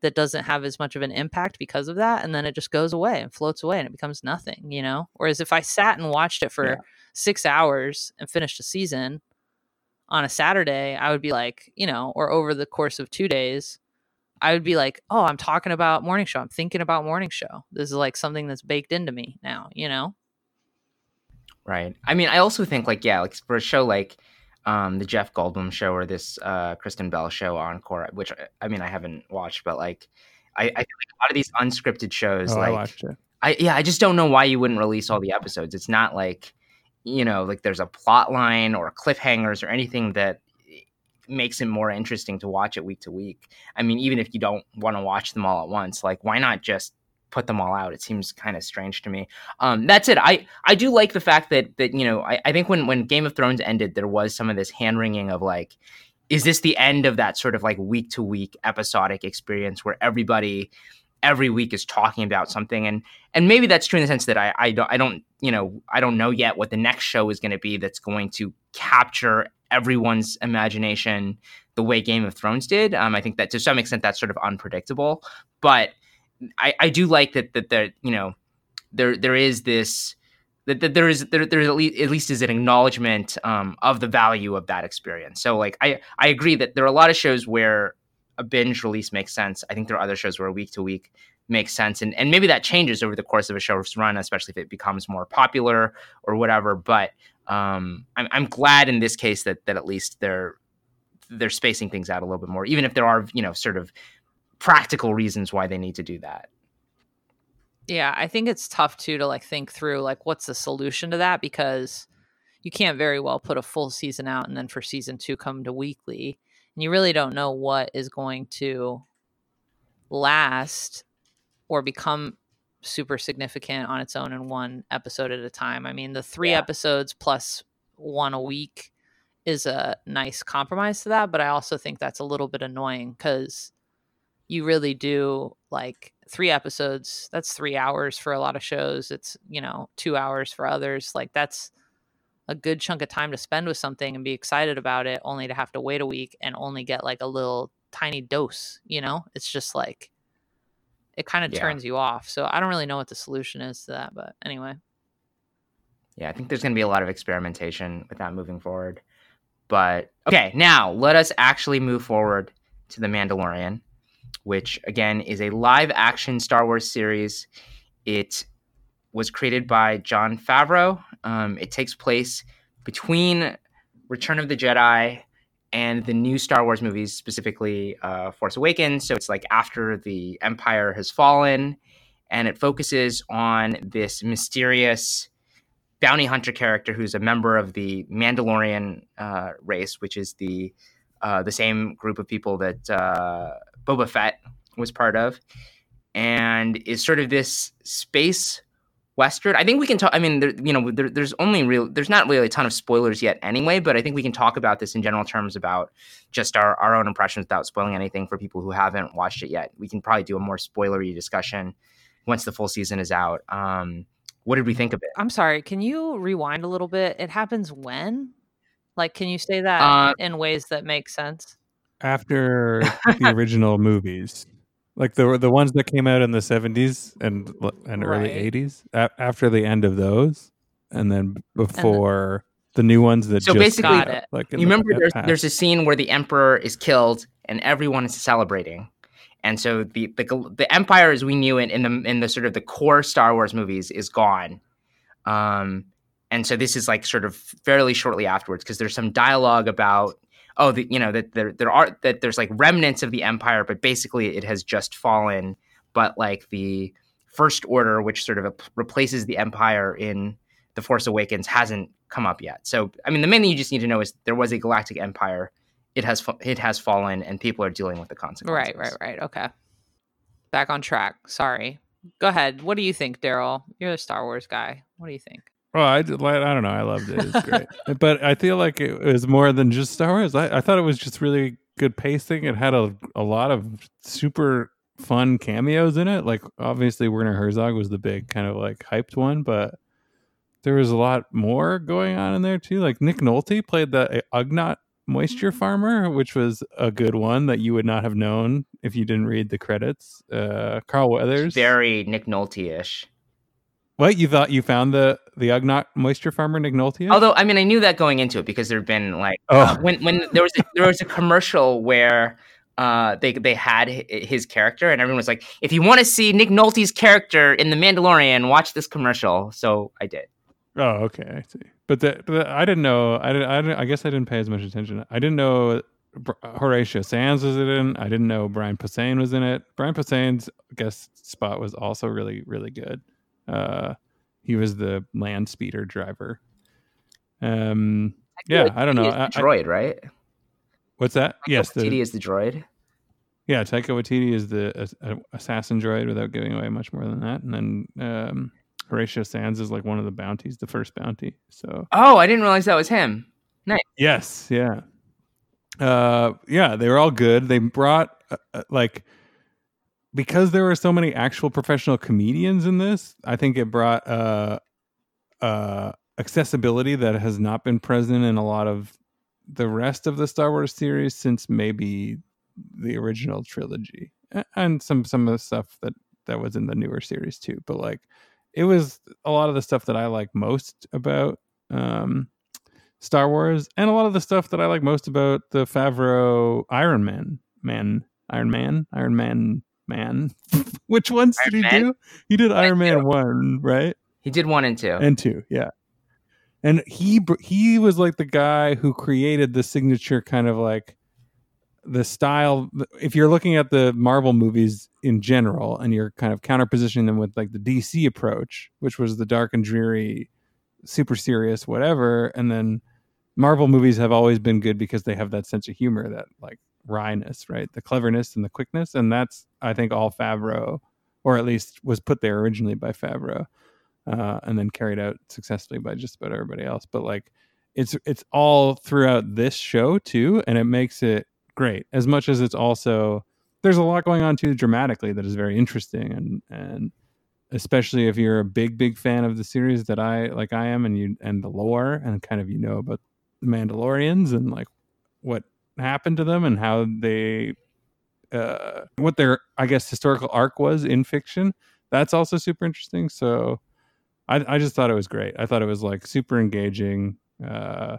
that doesn't have as much of an impact because of that. And then it just goes away and floats away and it becomes nothing, you know? Whereas if I sat and watched it for Yeah. six hours and finished a season on a Saturday, I would be like, you know, or over the course of two days, I would be like, oh, I'm talking about morning show. I'm thinking about morning show. This is like something that's baked into me now, you know? Right. I mean, I also think like yeah, like for a show like um the Jeff Goldblum show or this uh Kristen Bell show Encore, which I- I mean I haven't watched, but like I, I feel like a lot of these unscripted shows, Oh, I like watched it. I yeah, I just don't know why you wouldn't release all the episodes. It's not like you know, like there's a plot line or cliffhangers or anything that makes it more interesting to watch it week to week. I mean, even if you don't want to watch them all at once, like why not just put them all out? It seems kind of strange to me. Um, that's it. I I do like the fact that that you know I, I think when when Game of Thrones ended, there was some of this hand wringing of like, is this the end of that sort of like week to week episodic experience where everybody every week is talking about something and and maybe that's true in the sense that I I don't I don't you know I don't know yet what the next show is going to be that's going to capture everyone's imagination the way Game of Thrones did. Um, I think that to some extent that's sort of unpredictable, but I, I do like that that there you know there there is this that, that there is there there at least, at least is an acknowledgement um, of the value of that experience. So like I I agree that there are a lot of shows where a binge release makes sense. I think there are other shows where week to week makes sense, and and maybe that changes over the course of a show's run, especially if it becomes more popular or whatever. But um, I'm I'm glad in this case that that at least they're they're spacing things out a little bit more, even if there are you know sort of practical reasons why they need to do that. Yeah, I think it's tough too to like think through like what's the solution to that because you can't very well put a full season out and then for season 2 come to weekly and you really don't know what is going to last or become super significant on its own in one episode at a time. I mean, the 3 Yeah. episodes plus one a week is a nice compromise to that, but I also think that's a little bit annoying cuz you really do like three episodes that's three hours for a lot of shows it's you know two hours for others like that's a good chunk of time to spend with something and be excited about it only to have to wait a week and only get like a little tiny dose you know it's just like it kind of Yeah. turns you off so i don't really know what the solution is to that but anyway Yeah, I think there's going to be a lot of experimentation with that moving forward. But okay, now let us actually move forward to The Mandalorian, which again is a live action Star Wars series. It was created by Jon Favreau. Um, it takes place between Return of the Jedi and the new Star Wars movies, specifically uh, Force Awakens. So it's like after the Empire has fallen, and it focuses on this mysterious bounty hunter character who's a member of the Mandalorian uh, race, which is the uh, the same group of people that uh, Boba Fett was part of, and is sort of this space western. I think we can talk. I mean, there, you know, there, there's only real, there's not really a ton of spoilers yet, anyway. But I think we can talk about this in general terms about just our our own impressions without spoiling anything for people who haven't watched it yet. We can probably do a more spoilery discussion once the full season is out. Um, what did we think of it? i'm sorry can you rewind a little bit it happens when like can you say that Uh, in ways that make sense After the original movies, like the the ones that came out in the seventies and and early eighties, a- after the end of those, and then before the new ones that So just basically- Got out, it. like you the remember there's past. there's a scene where the emperor is killed and everyone is celebrating and so the the, the empire as we knew it in the in the sort of the core star wars movies is gone um and so this is like sort of fairly shortly afterwards because there's some dialogue about oh the, you know that there there are that there's like remnants of the empire but basically it has just fallen but like the first order which sort of replaces the empire in the force awakens hasn't come up yet so i mean the main thing you just need to know is there was a galactic empire it has it has fallen and people are dealing with the consequences Right, right, right. Okay. Back on track. Sorry. Go ahead. What do you think, Darrell? You're the Star Wars guy. What do you think? Well, I, did- I don't know. I loved it. It's great. but I feel like it was more than just Star Wars. I, I thought it was just really good pacing. It had a a lot of super fun cameos in it. Like obviously Werner Herzog was the big kind of like hyped one, but there was a lot more going on in there too. Like Nick Nolte played the Ugnaught moisture farmer, which was a good one that you would not have known if you didn't read the credits. Uh, Carl Weathers, Very Nick Nolte-ish. What you thought you found the the Ugnaught moisture farmer Nick Nolte? Although I mean, I knew that going into it because there'd been like Oh. uh, when when there was a, there was a commercial where uh, they they had his character and everyone was like, if you want to see Nick Nolte's character in The Mandalorian, watch this commercial. So I did. Oh, okay, I see. But the, the I didn't know. I didn't, I didn't. I guess I didn't pay as much attention. I didn't know Horatio Sanz was in it. I didn't know Brian Posehn was in it. Brian Posehn's guest spot was also really really good. Uh, he was the land speeder driver. Um, yeah, I don't know. I- the I- droid, right? what's that? Yes, Waititi the, is the droid. yeah. Taika Waititi is the uh, assassin droid without giving away much more than that. And then um, Horatio Sanz is like one of the bounties, the first bounty. So Oh, I didn't realize that was him. Nice. Yes, yeah. Uh yeah, they were all good. They brought uh, uh, like because there were so many actual professional comedians in this, I think it brought uh uh accessibility that has not been present in a lot of the rest of the Star Wars series since maybe the original trilogy. And some some of the stuff that that was in the newer series too, but like it was a lot of the stuff that I like most about um Star Wars, and a lot of the stuff that I like most about the Favreau Iron Man, man, Iron Man, Iron Man, man. Which ones did he Man? do? He did Iron Man two. one, right? He did one and two. And two, yeah. And he he was like the guy who created the signature kind of like the style. If you're looking at the Marvel movies in general, and you're kind of counterpositioning them with like the DC approach, which was the dark and dreary, super serious, whatever, and then Marvel movies have always been good because they have that sense of humor, that like wryness, right? The cleverness and the quickness, and that's I think all Favreau, or at least was put there originally by Favreau uh, and then carried out successfully by just about everybody else. But like, it's it's all throughout this show too, and it makes it great. As much as it's also there's a lot going on too dramatically that is very interesting, and and especially if you're a big big fan of the series that I like I am, and you and the lore and kind of you know about the Mandalorians and like what happened to them and how they uh what their I guess historical arc was in fiction. That's also super interesting. So I, I just thought it was great. I thought it was like super engaging, uh,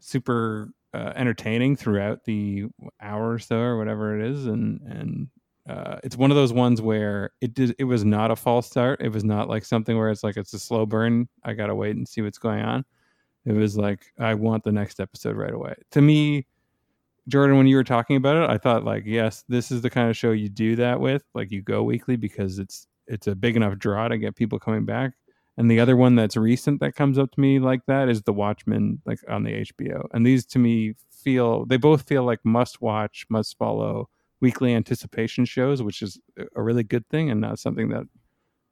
super uh, entertaining throughout the hour or so or whatever it is, and and uh, it's one of those ones where it did it was not a false start. It was not like something where it's like it's a slow burn. I gotta wait and see what's going on. It was like I want the next episode right away. To me, Jordan, when you were talking about it, I thought like, yes, this is the kind of show you do that with. Like you go weekly because it's it's a big enough draw to get people coming back. And the other one that's recent that comes up to me like that is The Watchmen, like on the HBO. And these to me feel they both feel like must watch, must follow weekly anticipation shows, which is a really good thing and not something that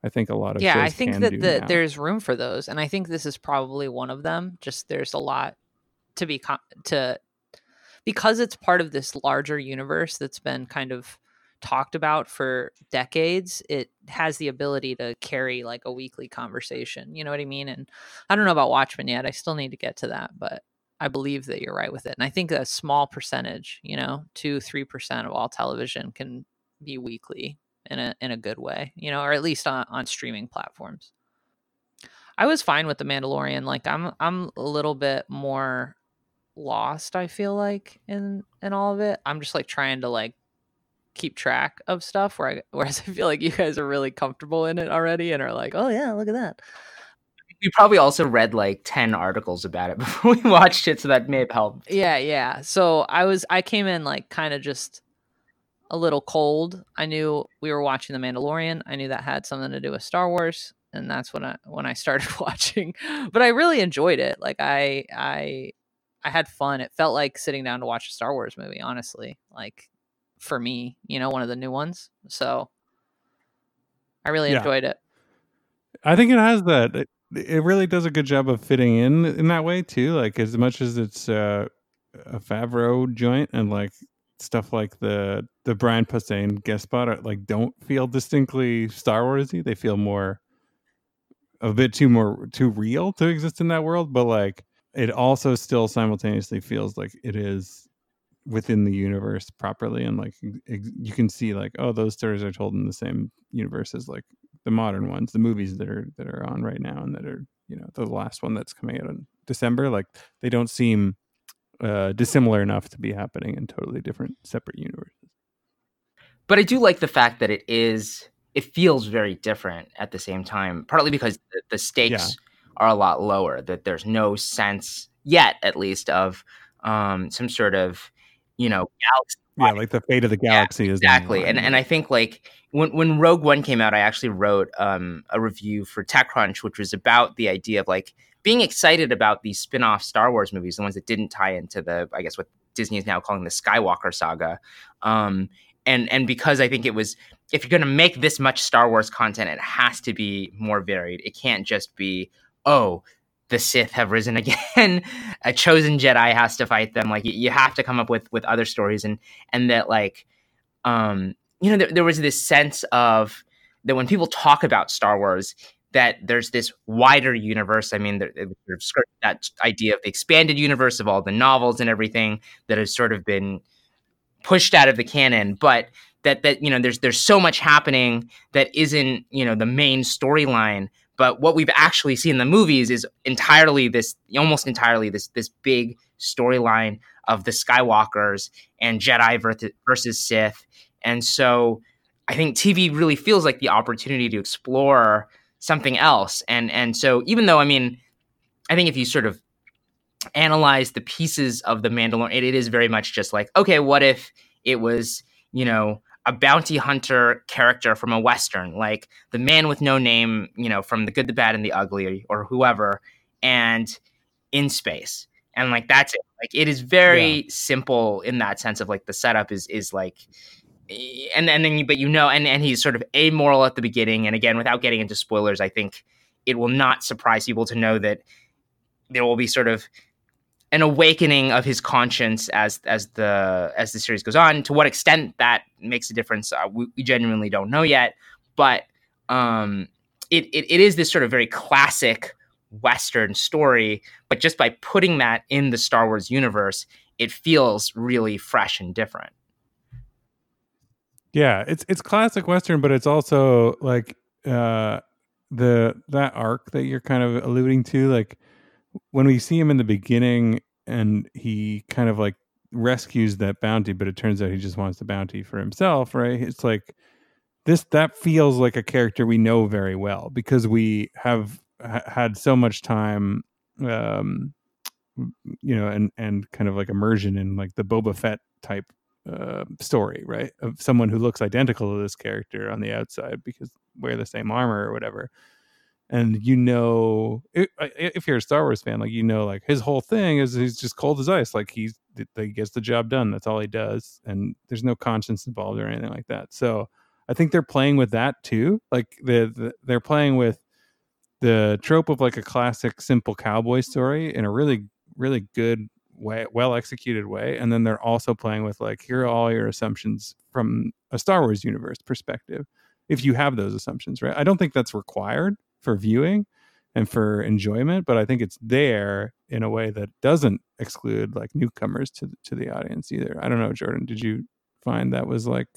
I think a lot of yeah i think that the, there's room for those and i think this is probably one of them just there's a lot to be to because it's part of this larger universe that's been kind of talked about for decades it has the ability to carry like a weekly conversation you know what i mean and i don't know about watchmen yet i still need to get to that but i believe that you're right with it and i think a small percentage you know 2 3% of all television can be weekly in a in a good way, you know, or at least on, on streaming platforms. I was fine with the Mandalorian. Like I'm I'm a little bit more lost, I feel like, in in all of it. I'm just like trying to like keep track of stuff where I whereas I feel like you guys are really comfortable in it already and are like, oh yeah, look at that. We probably also read like ten articles about it before we watched it, so that may have helped. Yeah, yeah. So I was I came in like kind of just a little cold. I knew we were watching The Mandalorian. I knew that had something to do with Star Wars, and that's when I when I started watching. But I really enjoyed it. Like I I I had fun. It felt like sitting down to watch a Star Wars movie, honestly. Like for me, you know, one of the new ones. So I really Yeah. enjoyed it. I think it has that. It, it really does a good job of fitting in in that way too. Like as much as it's uh, a Favreau joint, and like stuff like the the Brian Posehn guest spot are, like don't feel distinctly Star Warsy. They feel more a bit too more too real to exist in that world, but like it also still simultaneously feels like it is within the universe properly and like ex- you can see like oh those stories are told in the same universe as like the modern ones the movies that are that are on right now and that are you know the last one that's coming out in december like they don't seem uh dissimilar enough to be happening in totally different separate universes but i do like the fact that it is it feels very different at the same time partly because the, the stakes yeah. Are a lot lower that there's no sense yet at least of um some sort of you know, galaxy. Yeah, like the fate of the galaxy yeah, exactly. And and I think like when when Rogue One came out, I actually wrote um, a review for TechCrunch, which was about the idea of like being excited about these spin-off Star Wars movies, the ones that didn't tie into the, I guess what Disney is now calling the Skywalker saga. Um, and and because I think it was if you're going to make this much Star Wars content, it has to be more varied. It can't just be oh the Sith have risen again. a chosen Jedi has to fight them. Like you, have to come up with with other stories, and and that like, um, you know, there, there was this sense of that when people talk about Star Wars, that there's this wider universe. I mean, that idea of the expanded universe of all the novels and everything that has sort of been pushed out of the canon, but that that you know there's there's so much happening that isn't you know the main storyline but what we've actually seen in the movies is entirely this, almost entirely this this big storyline of the Skywalkers and Jedi versus Sith. And so I think TV really feels like the opportunity to explore something else. And and so even though I mean, I think if you sort of analyze the pieces of the Mandalorian, it, it is very much just like, okay, what if it was, you know, a bounty hunter character from a western, like the man with no name, you know, from the good, the bad, and the ugly, or whoever, and in space, and like that's it. Like it is very yeah. simple in that sense of like the setup is is like, eh, and and then you, but you know, and and he's sort of amoral at the beginning, and again, without getting into spoilers, I think it will not surprise people to know that there will be sort of an awakening of his conscience as as the as the series goes on. To what extent that makes a difference, uh, we, we, genuinely don't know yet. But um, it, it it is this sort of very classic Western story. But just by putting that in the Star Wars universe, it feels really fresh and different. Yeah, it's it's classic Western, but it's also like uh, the that arc that you're kind of alluding to, like when we see him in the beginning and he kind of like rescues that bounty, but it turns out he just wants the bounty for himself, right? It's like this that feels like a character we know very well because we have ha- had so much time um you know and and kind of like immersion in like the Boba Fett type uh, story, right? Of someone who looks identical to this character on the outside because wear the same armor or whatever and you know uh, if you're a Star Wars fan, like you know, like his whole thing is he's just cold as ice. Like he's he gets the job done. That's all he does, and there's no conscience involved or anything like that. So I think they're playing with that too. Like the, the they're playing with the trope of like a classic simple cowboy story in a really really good way, well executed way, and then they're also playing with like here are all your assumptions from a Star Wars universe perspective. If you have those assumptions, right? I don't think that's required for viewing and for enjoyment, but I think it's there in a way that doesn't exclude like newcomers to to the audience either. I don't know, Jordan. Did you find that was like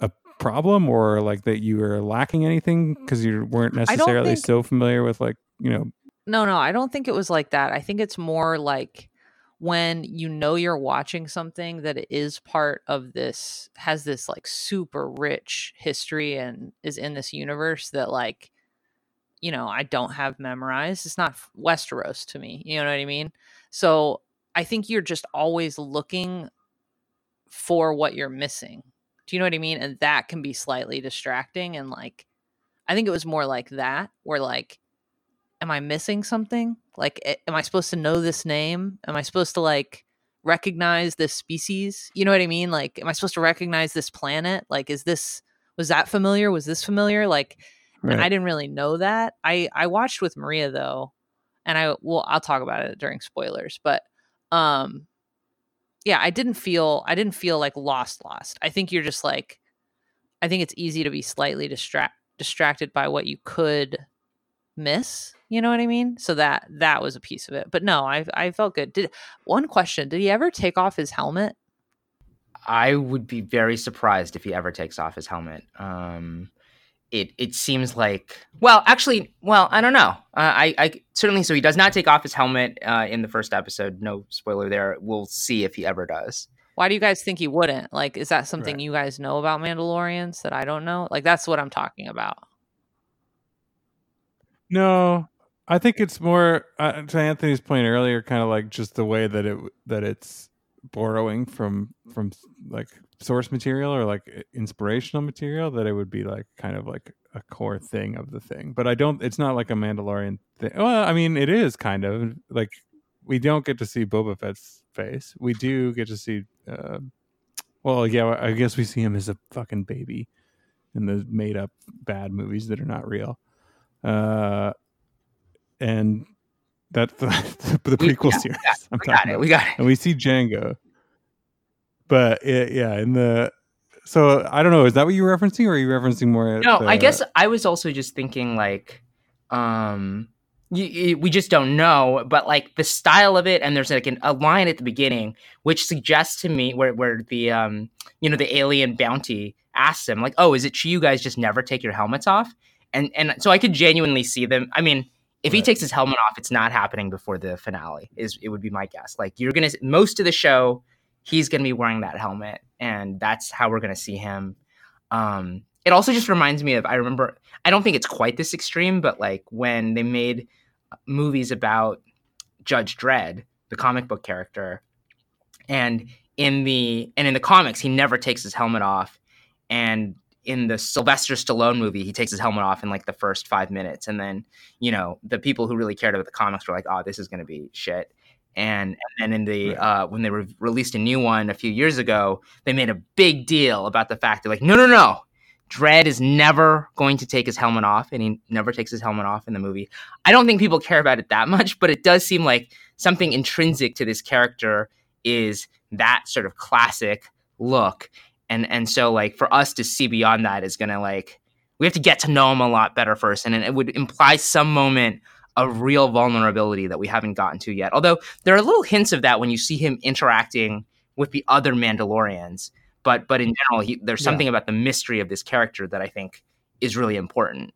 a problem, or like that you were lacking anything mm, because you weren't necessarily think... so familiar with like you know? No, no, I don't think it was like that. I think it's more like when you know you're watching something that is part of this has this like super rich history and is in this universe that like you know, I don't have memorized. It's not Westeros to me. You know what I mean? So I think you're just always looking for what you're missing. Do you know what I mean? And that can be slightly distracting. And like, I think it was more like that, where like, am I missing something? Like, am I supposed to know this name? Am I supposed to like recognize this species? You know what I mean? Like, am I supposed to recognize this planet? Like, is this, was that familiar? Was this familiar? Like, Right. And I didn't really know that. I I watched with Maria though, and I well I'll talk about it during spoilers, but um yeah, I didn't feel I didn't feel like lost lost. I think you're just like I think it's easy to be slightly distract distracted by what you could miss. You know what I mean? So that that was a piece of it. But no, I I felt good. Did one question? Did he ever take off his helmet? I would be very surprised if he ever takes off his helmet. Um, it it seems like well, actually, well, I don't know. Uh, I I certainly so he does not take off his helmet uh, in the first episode. No spoiler there. We'll see if he ever does. Why do you guys think he wouldn't? Like, is that something right. you guys know about Mandalorians that I don't know? Like, that's what I'm talking about. No, I think it's more uh, to Anthony's point earlier, kind of like just the way that it that it's borrowing from from like source material or like inspirational material that it would be like kind of like a core thing of the thing. But I don't. It's not like a Mandalorian thing. Well, I mean, it is kind of like we don't get to see Boba Fett's face. We do get to see. Uh, well, yeah, I guess we see him as a fucking baby in the made up bad movies that are not real. Uh, and that's the, the prequel yeah, series. I'm we got it. About. We got it. And we see Jango. But it, yeah, in the so I don't know. Is that what you were referencing, or are you referencing more? No, the, I guess I was also just thinking like, um, you, you, we just don't know. But like the style of it, and there's like an, a line at the beginning which suggests to me where where the um you know the alien bounty asks him like, oh, is it true you guys just never take your helmets off? And and so I could genuinely see them. I mean, if right. he takes his helmet off, it's not happening before the finale. Is it would be my guess. Like you're gonna most of the show, he's gonna be wearing that helmet, and that's how we're gonna see him. Um, it also just reminds me of I remember I don't think it's quite this extreme, but like when they made movies about Judge Dredd, the comic book character, and in the and in the comics he never takes his helmet off, and in the Sylvester Stallone movie, he takes his helmet off in like the first five minutes, and then you know the people who really cared about the comics were like, "Oh, this is going to be shit." And and then in the right. uh, when they re- released a new one a few years ago, they made a big deal about the fact that like, no, no, no, Dredd is never going to take his helmet off, and he never takes his helmet off in the movie. I don't think people care about it that much, but it does seem like something intrinsic to this character is that sort of classic look and and so like for us to see beyond that is gonna like we have to get to know him a lot better first and it would imply some moment of real vulnerability that we haven't gotten to yet although there are little hints of that when you see him interacting with the other mandalorians but but in general he, there's something yeah. about the mystery of this character that i think is really important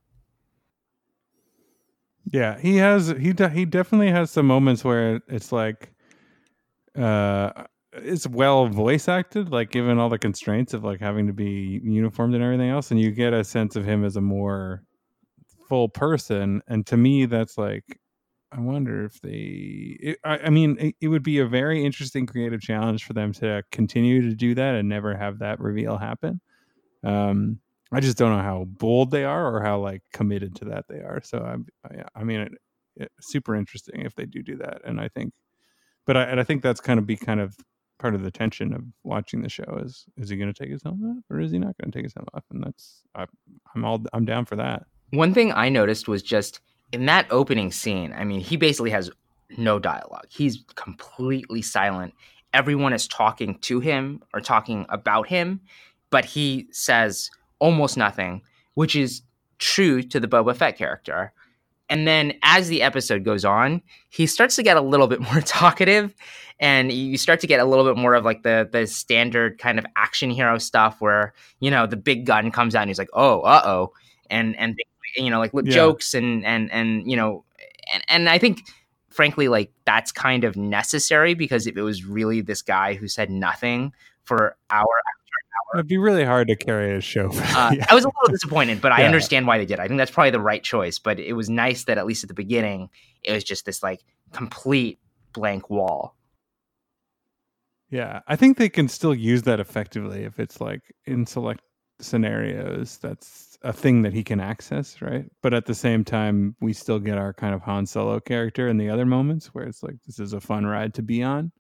yeah he has he de- he definitely has some moments where it's like uh it's well voice acted, like given all the constraints of like having to be uniformed and everything else, and you get a sense of him as a more full person. And to me, that's like, I wonder if they. It, I, I, mean, it, it, would be a very interesting creative challenge for them to continue to do that and never have that reveal happen. Um, I just don't know how bold they are or how like committed to that they are. So I, I mean, it, it, super interesting if they do do that, and I think but I, and I think that's kind of be kind of part of the tension of watching the show is is he going to take his helmet off or is he not going to take his helmet off and that's I, i'm all i'm down for that one thing i noticed was just in that opening scene i mean he basically has no dialogue he's completely silent everyone is talking to him or talking about him but he says almost nothing which is true to the boba fett character and then as the episode goes on, he starts to get a little bit more talkative and you start to get a little bit more of like the the standard kind of action hero stuff where, you know, the big gun comes out and he's like, "Oh, uh-oh." And and you know, like yeah. jokes and and and you know, and and I think frankly like that's kind of necessary because if it was really this guy who said nothing for hour after hour, It'd be really hard to carry a show. uh, yeah. I was a little disappointed, but I understand why they did. I think that's probably the right choice. But it was nice that at least at the beginning, it was just this like complete blank wall. Yeah, I think they can still use that effectively if it's like in select scenarios. That's a thing that he can access, right? But at the same time, we still get our kind of Han Solo character in the other moments where it's like this is a fun ride to be on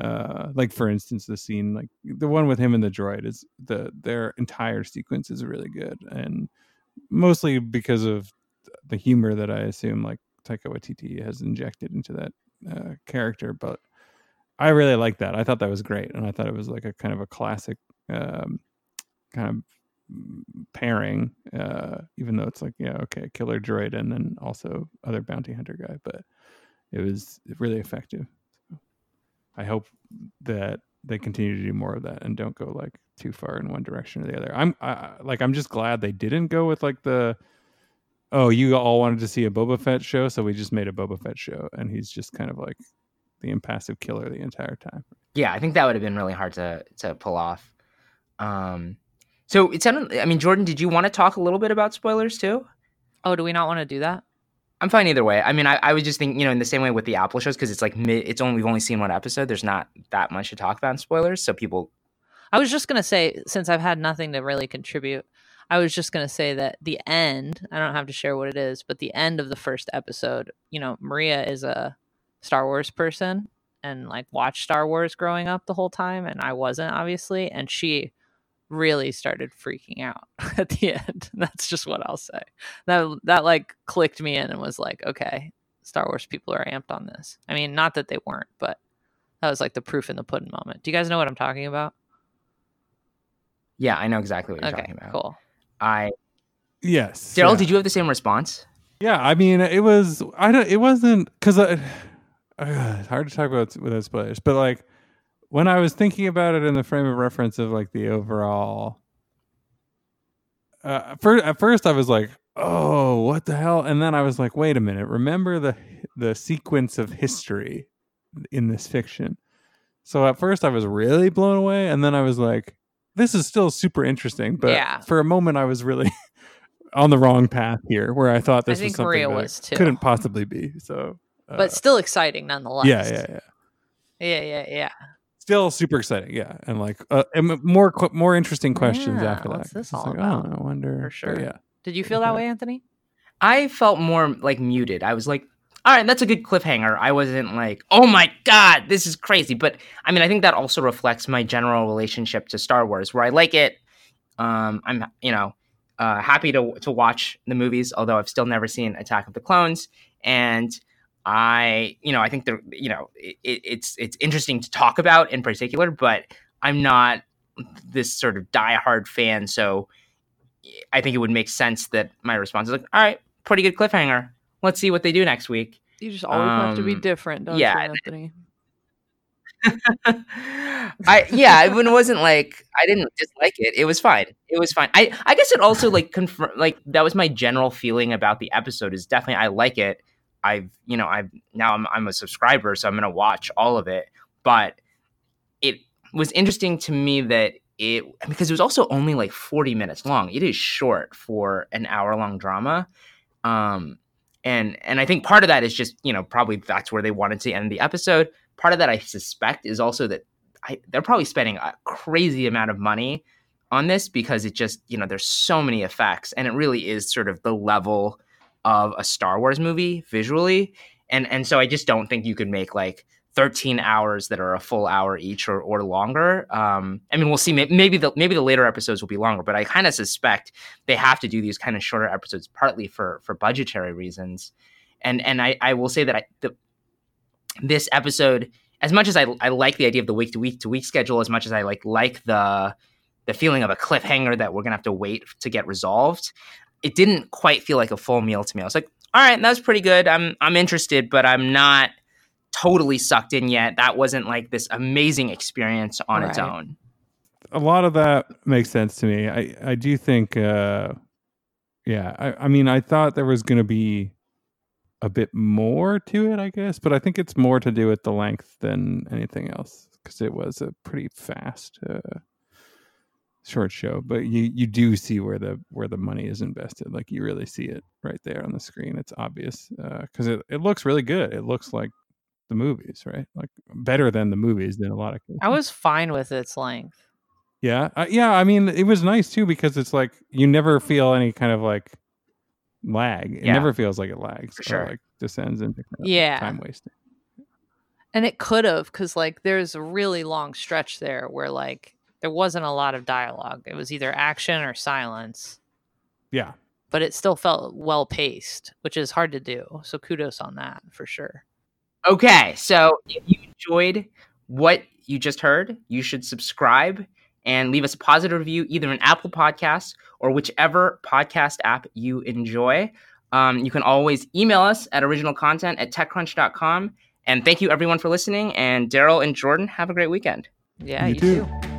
uh like for instance the scene like the one with him and the droid is the their entire sequence is really good and mostly because of the humor that i assume like taika waititi has injected into that uh, character but I really like that. I thought that was great, and I thought it was like a kind of a classic um, kind of pairing. Uh, even though it's like, yeah, okay, killer droid, and then also other bounty hunter guy, but it was really effective. I hope that they continue to do more of that and don't go like too far in one direction or the other. I'm I, like I'm just glad they didn't go with like the oh you all wanted to see a Boba Fett show, so we just made a Boba Fett show, and he's just kind of like the impassive killer the entire time. Yeah, I think that would have been really hard to to pull off. Um, so it sounded. I mean, Jordan, did you want to talk a little bit about spoilers too? Oh, do we not want to do that? I'm fine either way. I mean, I, I was just thinking, you know, in the same way with the Apple shows, because it's like mid, it's only we've only seen one episode. There's not that much to talk about in spoilers, so people. I was just gonna say, since I've had nothing to really contribute, I was just gonna say that the end. I don't have to share what it is, but the end of the first episode. You know, Maria is a Star Wars person and like watched Star Wars growing up the whole time, and I wasn't obviously, and she really started freaking out at the end. That's just what I'll say. That that like clicked me in and was like, okay, Star Wars people are amped on this. I mean, not that they weren't, but that was like the proof in the pudding moment. Do you guys know what I'm talking about? Yeah, I know exactly what you're okay, talking about. cool. I Yes, Darrell, yeah. did you have the same response? Yeah, I mean, it was. I don't. It wasn't because uh, it's hard to talk about without spoilers. But like when I was thinking about it in the frame of reference of like the overall. Uh, first, at first, I was like, "Oh, what the hell?" And then I was like, "Wait a minute! Remember the the sequence of history in this fiction." So at first, I was really blown away, and then I was like, "This is still super interesting." But Yeah. for a moment, I was really on the wrong path here, where I thought I this was something Maria that was too. couldn't possibly be. So, uh, but still exciting nonetheless. yeah, yeah, yeah. yeah, yeah, yeah. Still super exciting, yeah, and like uh, and more more interesting questions Yeah, after that. what's this It's all like, about? Oh, I wonder. For But sure. yeah, Did you feel that way, Anthony? I felt more like muted. I was like, all right, that's a good cliffhanger. I wasn't like, oh my god, this is crazy. But I mean, I think that also reflects my general relationship to Star Wars, where I like it. Um, I'm, you know, uh, happy to to watch the movies, although I've still never seen Attack of the Clones, and I, you know, I think they're, you know, it, it's it's interesting to talk about in particular, but I'm not this sort of diehard fan, so I think it would make sense that my response is like, all right, pretty good cliffhanger. Let's see what they do next week. You just always have to be Um, different, don't yeah, you, Anthony? I yeah, it wasn't like I didn't dislike it. It was fine. It was fine. I I guess it also like confirm like that was my general feeling about the episode is definitely I like it. I've you know I've now I'm I'm a subscriber, so I'm gonna watch all of it. But it was interesting to me that it because it was also only like 40 minutes long. It is short for an hour long drama. Um and and I think part of that is just, you know, probably that's where they wanted to end the episode. Part of that I suspect is also that I, they're probably spending a crazy amount of money on this because it just, you know, there's so many effects and it really is sort of the level of a Star Wars movie visually. And and so I just don't think you could make like 13 hours that are a full hour each or, or longer. Um, I mean, we'll see. Maybe the maybe the later episodes will be longer, but I kind of suspect they have to do these kind of shorter episodes partly for for budgetary reasons. And and I, I will say that I, the, this episode, as much as I, I like the idea of the week to week to week schedule, as much as I like like the the feeling of a cliffhanger that we're gonna have to wait to get resolved, it didn't quite feel like a full meal to me. I was like, all right, that's pretty good. I'm I'm interested, but I'm not totally sucked in yet. That wasn't like this amazing experience on its own. a lot of that makes sense to me. I I do think, uh, yeah. I I mean, I thought there was going to be a bit more to it, I guess, but I think it's more to do with the length than anything else because it was a pretty fast. Uh, short show but you you do see where the where the money is invested like you really see it right there on the screen it's obvious because it, it looks really good it looks like the movies right like better than the movies in a lot of cases I was fine with its length. yeah, uh, yeah. I mean, it was nice too because it's like you never feel any kind of like lag. It Yeah. never feels like it lags For sure. or like descends into kind of Yeah. time wasting. And it could have, because like there's a really long stretch there where like there wasn't a lot of dialogue. It was either action or silence, Yeah, but it still felt well paced, which is hard to do. So kudos on that for sure. Okay, so if you enjoyed what you just heard, you should subscribe and leave us a positive review either in Apple Podcasts or whichever podcast app you enjoy. Um, you can always email us at originalcontent at techcrunch.com. And thank you everyone for listening. And Darrell and Jordan, have a great weekend. Yeah, You you, too. too.